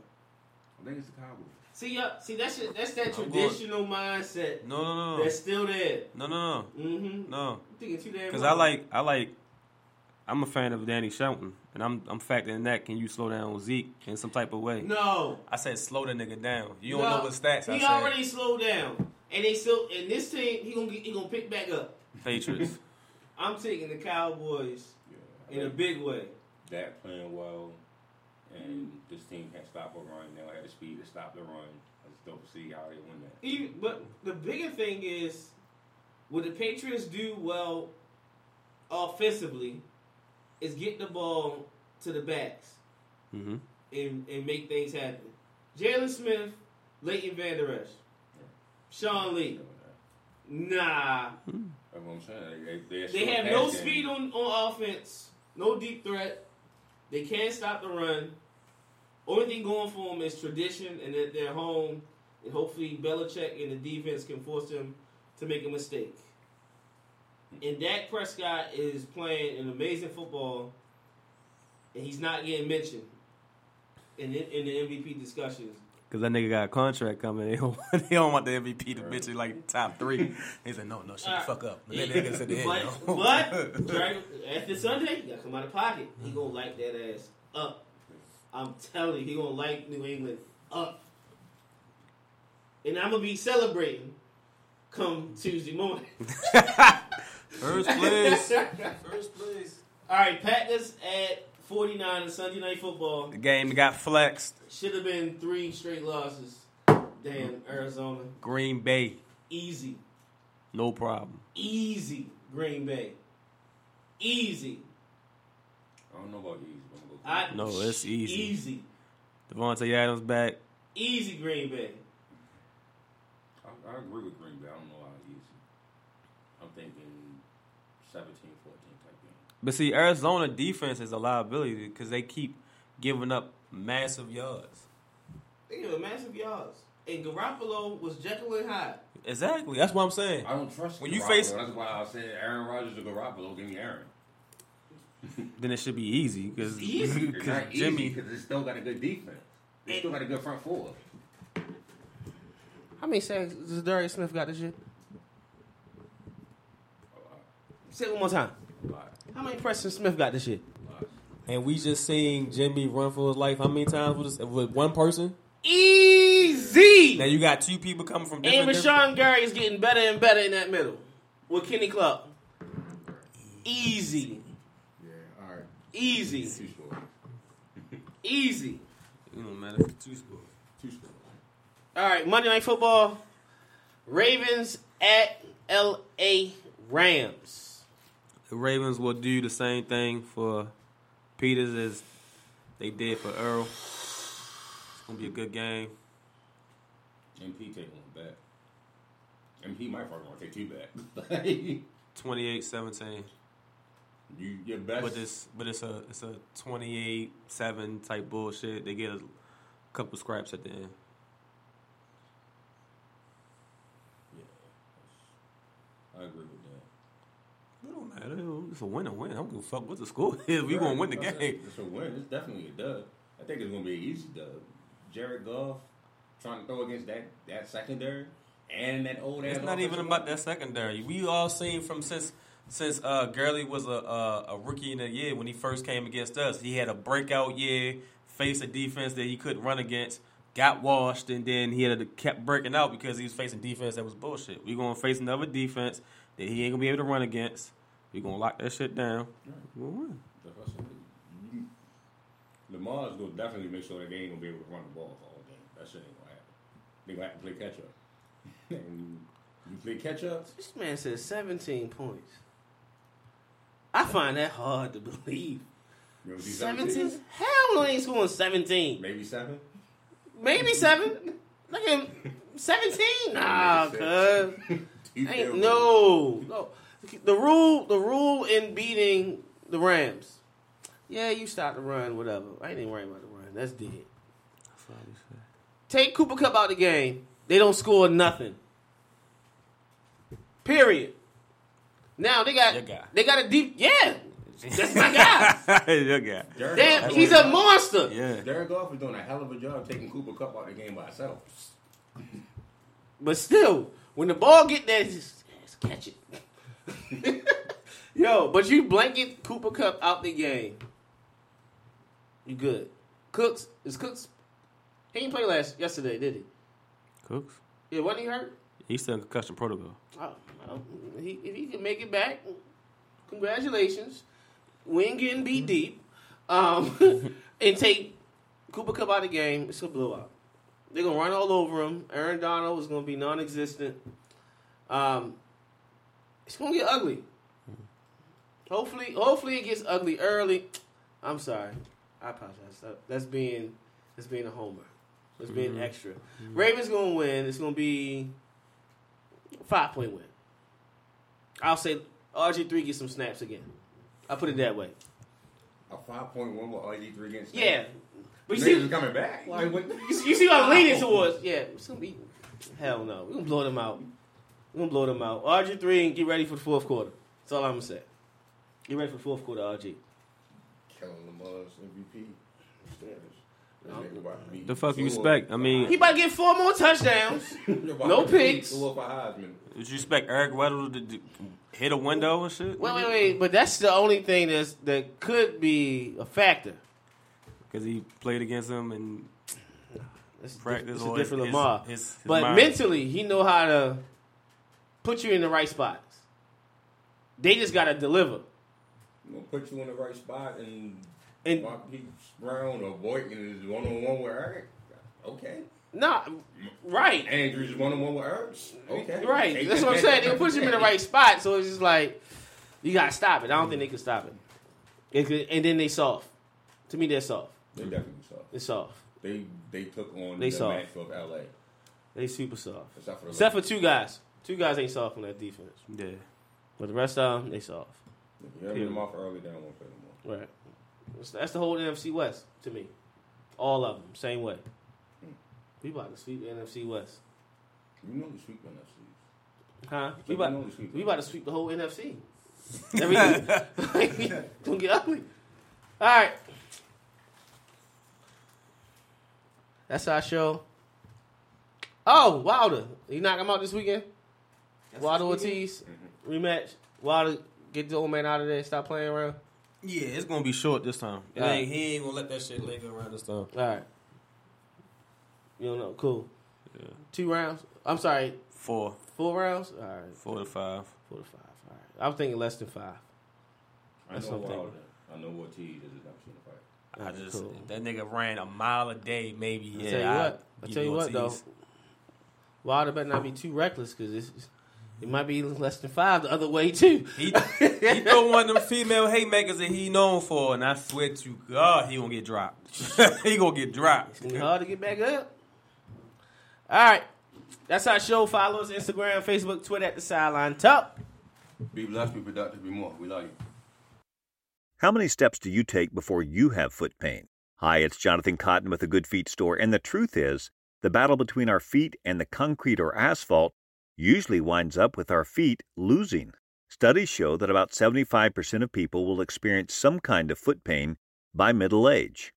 I think it's the Cowboys.
See, y'all, see that's that's that
I'm going-
traditional mindset
No, no, no,
that's still there.
no, no, no.
Mm-hmm.
no, no.
Thinking too damn
Because. I like, I like, I'm a fan of Danny Shelton, and I'm, I'm factoring that. Can you slow down Zeke in some type of way?
No.
I said slow the nigga down. You don't know what stats I
He
said.
already slowed down, and they still. And this team, he gonna get, he gonna pick back up.
Patriots. [LAUGHS]
I'm taking the Cowboys
Yeah.
in a big way.
That playing well, and this team can't stop a run. They'll have the speed to stop the run. I just don't see how they win that.
Even, but the bigger thing is, what the Patriots do well offensively is get the ball to the backs
mm-hmm.
and, and make things happen. Jaylon Smith, Leighton Vander Esch, Sean Lee. Nah,
That's what I'm saying. They, they're
they have no
game.
speed on, on offense, no deep threat. They can't stop the run. Only thing going for them is tradition and that they're home, and hopefully Belichick and the defense can force them to make a mistake. And Dak Prescott is playing an amazing football, and he's not getting mentioned in the, in the MVP discussions.
Cause that nigga got a contract coming. [LAUGHS] They don't, they don't want the MVP to bitch in like top three. He said, "No, no, shut the uh, fuck up." Let that nigga sit there.
but,
yo.
but [LAUGHS] Dragon, after Sunday, you gotta come out of pocket. He gonna light that ass up. I'm telling you, he gonna light New England up. And I'm gonna be celebrating come Tuesday morning. [LAUGHS]
First place. [LAUGHS]
First place.
All right, Packers at 49 in Sunday Night Football.
The game got flexed.
Should have been three straight losses. Damn, Arizona.
Green Bay,
Easy.
no problem.
Easy. Green Bay. Easy.
I don't know about easy. but I'm gonna go
I,
No, it's easy.
Easy.
Davante Adams back.
Easy Green Bay.
I, I agree with Green Bay. I don't know how easy. I'm thinking 17, 14 type game.
But see, Arizona defense is a liability because they keep giving up massive yards.
They give a massive yards. And Garoppolo was Jekyll and Hyde.
Exactly. That's what I'm saying.
I don't trust
When you face-
That's why I said Aaron Rodgers or Garoppolo. Give me Aaron. [LAUGHS]
Then it should be easy because
easy. [LAUGHS]
It's not easy
Jimmy.
because they still got a good defense. They still got a good front four.
How many sacks does Darius Smith got this year? Say it one more time. How many Preston Smith got this year?
And we just seen Jimmy run for his life. How many times with, this, with one person?
Easy.
Now you got two people coming from different.
And
different-
Rashan Gary is getting better and better in that middle with Kenny Clark. Easy.
Yeah, all right.
Easy.
Two scores. [LAUGHS]
Easy.
You know, man, it's two scores.
Two scores.
All right, Monday Night Football. Ravens at L.A. Rams.
The Ravens will do the same thing for Peters as they did for Earl. It's gonna be a good game.
MP take one back. MP might fucking want to take two back. [LAUGHS] you
28-17.
your best.
But it's but it's a it's a 28-7 type bullshit. They get a couple scraps at the end.
I agree with that.
It don't matter. It's a win or win. I don't give a fuck what the score [LAUGHS] is. We gonna win the game.
It's a win. It's definitely a dub. I think it's gonna be an easy dub. Jared Goff trying to throw against that that secondary and that old ass.
It's not even about that secondary. We all seen from since since uh, Gurley was a, a a rookie in the year when he first came against us. He had a breakout year, faced a defense that he couldn't run against, got washed, and then he had to kept breaking out because he was facing defense that was bullshit. We're gonna face another defense that he ain't gonna be able to run against. We gonna lock that shit down. We gonna win.
That's what I said. Mm-hmm. You- Lamar's gonna definitely make sure that they ain't gonna be able to run the ball for all game. That shit ain't gonna happen. They gonna have to play catch up. [LAUGHS] and you play catch up.
This man said 17 points. I find that hard to believe. 17? Hell no, he ain't scoring 17.
Maybe seven.
Maybe 7. Look at him. 17? Nah,
Maybe
cuz. [LAUGHS] Ain't, no, [LAUGHS] no. The rule, the rule in beating the Rams. Yeah, you start the run, whatever. I ain't even worried about the run. That's dead. Take Cooper Kupp out of the game. They don't score nothing. Period. Now they got
guy.
they got a deep. Yeah, [LAUGHS] that's my guy.
Your guy.
Jared
Damn,
Goff
he's a monster.
Yeah.
Jared Goff is doing a hell of a job taking Cooper Kupp out of the game by himself.
But still, when the ball get there, just, just catch it. [LAUGHS] Yo, but you blanket Cooper Kupp out the game. You good. Cooks is Cooks. He didn't play last yesterday, did he?
Cooks.
Yeah, wasn't he hurt?
He's still in concussion protocol.
Oh, well, he, if he can make it back, congratulations. We ain't getting beat deep. Um, [LAUGHS] and take Cooper Kupp out of the game. It's a blowout. They're gonna run all over him. Aaron Donald is gonna be non-existent. Um, it's gonna get ugly. Hopefully, hopefully it gets ugly early. I'm sorry. I apologize. That- That's being that's being a homer. That's being mm-hmm. extra. Mm-hmm. Ravens gonna win. It's gonna be five point win. I'll say RG three gets some snaps again. I'll put it that way.
A five point one with RG three against.
Yeah, but you
Niggas
see,
coming back. Like
you see, you see what I'm leaning towards. Yeah, it's gonna be hell no. We're gonna blow them out. We're gonna blow them out. RG three and get ready for the fourth quarter. That's all I'm gonna say. Get ready for the fourth quarter, RG.
Killing Lamar's MVP.
The fuck you expect? I mean,
He about to get four more touchdowns. [LAUGHS] No picks.
Four
did you expect Eric Weddle to, to hit a window and shit?
Wait, wait, wait. But that's the only thing that's that could be a factor.
Because he played against him and
It's,
Practice
it's a
or
different
his-
Lamar.
his- his
but
mind.
mentally, he know how to put you in the right spots. They just got to deliver.
I'm gonna put you in the right spot and,
And-
Marquise Brown or Boykin is one on one with Eric. Okay.
Nah, right.
Andrews one on one with Ertz. Okay.
Right.
Take
That's what I'm saying. They put you in the right spot, so it's just like you gotta stop it. I don't think they can stop it. It and then they soft. To me, they're soft.
They definitely soft.
They're soft.
They they took on
They
the
soft.
match of LA.
They super soft.
Except for the
Except for two guys. Two guys ain't soft on that defense.
yeah.
But the rest of them, they soft.
You have them off early, they don't want to play no more.
Right. That's- That's the whole NFC West to me. All of them, same way. Hmm. We about to sweep the NFC West.
You know the sweep NFC.
Huh?
So
We
you know
about,
the sweep.
we about to sweep the whole NFC. Everything. [LAUGHS] Don't get ugly. All right. That's our show. Oh, Wilder. You knock him out this weekend? Wilder Ortiz mm-hmm. rematch. Wilder get the old man out of there. Stop playing around.
Yeah, it's gonna be short this time.
It ain't, he ain't gonna let that shit linger around this time.
All right. You don't know. Cool. Yeah. Two rounds. I'm sorry.
Four,
Four rounds. All right.
four to five.
Four to five. All right. I'm thinking less than five.
I
That's
know
what I'm
Wilder. I know Ortiz is never seen a fight.
I just
cool.
that nigga ran a mile a day, maybe.
I
yeah,
tell you
I
what. I
give
tell you what though. Wilder better not be too reckless because it's, it might be less than five the other way too.
He he throw one of them female haymakers that he known for, and I swear to God, he gonna get dropped. [LAUGHS] he gonna get dropped.
It's gonna be hard to get back up. All right. That's our show. Follow us Instagram, Facebook, Twitter at the sideline top.
Be blessed, be productive, be more. We love you.
How many steps do you take before you have foot pain? Hi, it's Jonathan Cotton with the Good Feet Store, and the truth is, the battle between our feet and the concrete or asphalt usually winds up with our feet losing. Studies show that about 75% of people will experience some kind of foot pain by middle age.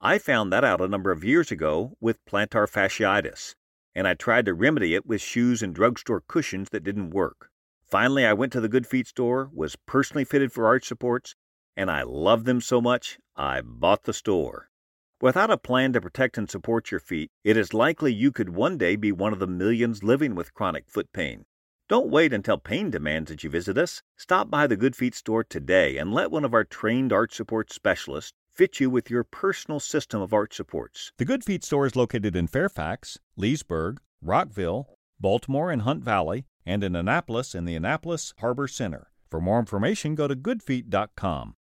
I found that out a number of years ago with plantar fasciitis, and I tried to remedy it with shoes and drugstore cushions that didn't work. Finally, I went to the Good Feet store, was personally fitted for arch supports, and I loved them so much, I bought the store. Without a plan to protect and support your feet, it is likely you could one day be one of the millions living with chronic foot pain. Don't wait until pain demands that you visit us. Stop by the Good Feet store today and let one of our trained arch support specialists fit you with your personal system of arch supports.
The Good Feet store is located in Fairfax, Leesburg, Rockville, Baltimore and Hunt Valley, and in Annapolis in the Annapolis Harbor Center. For more information, go to goodfeet.com.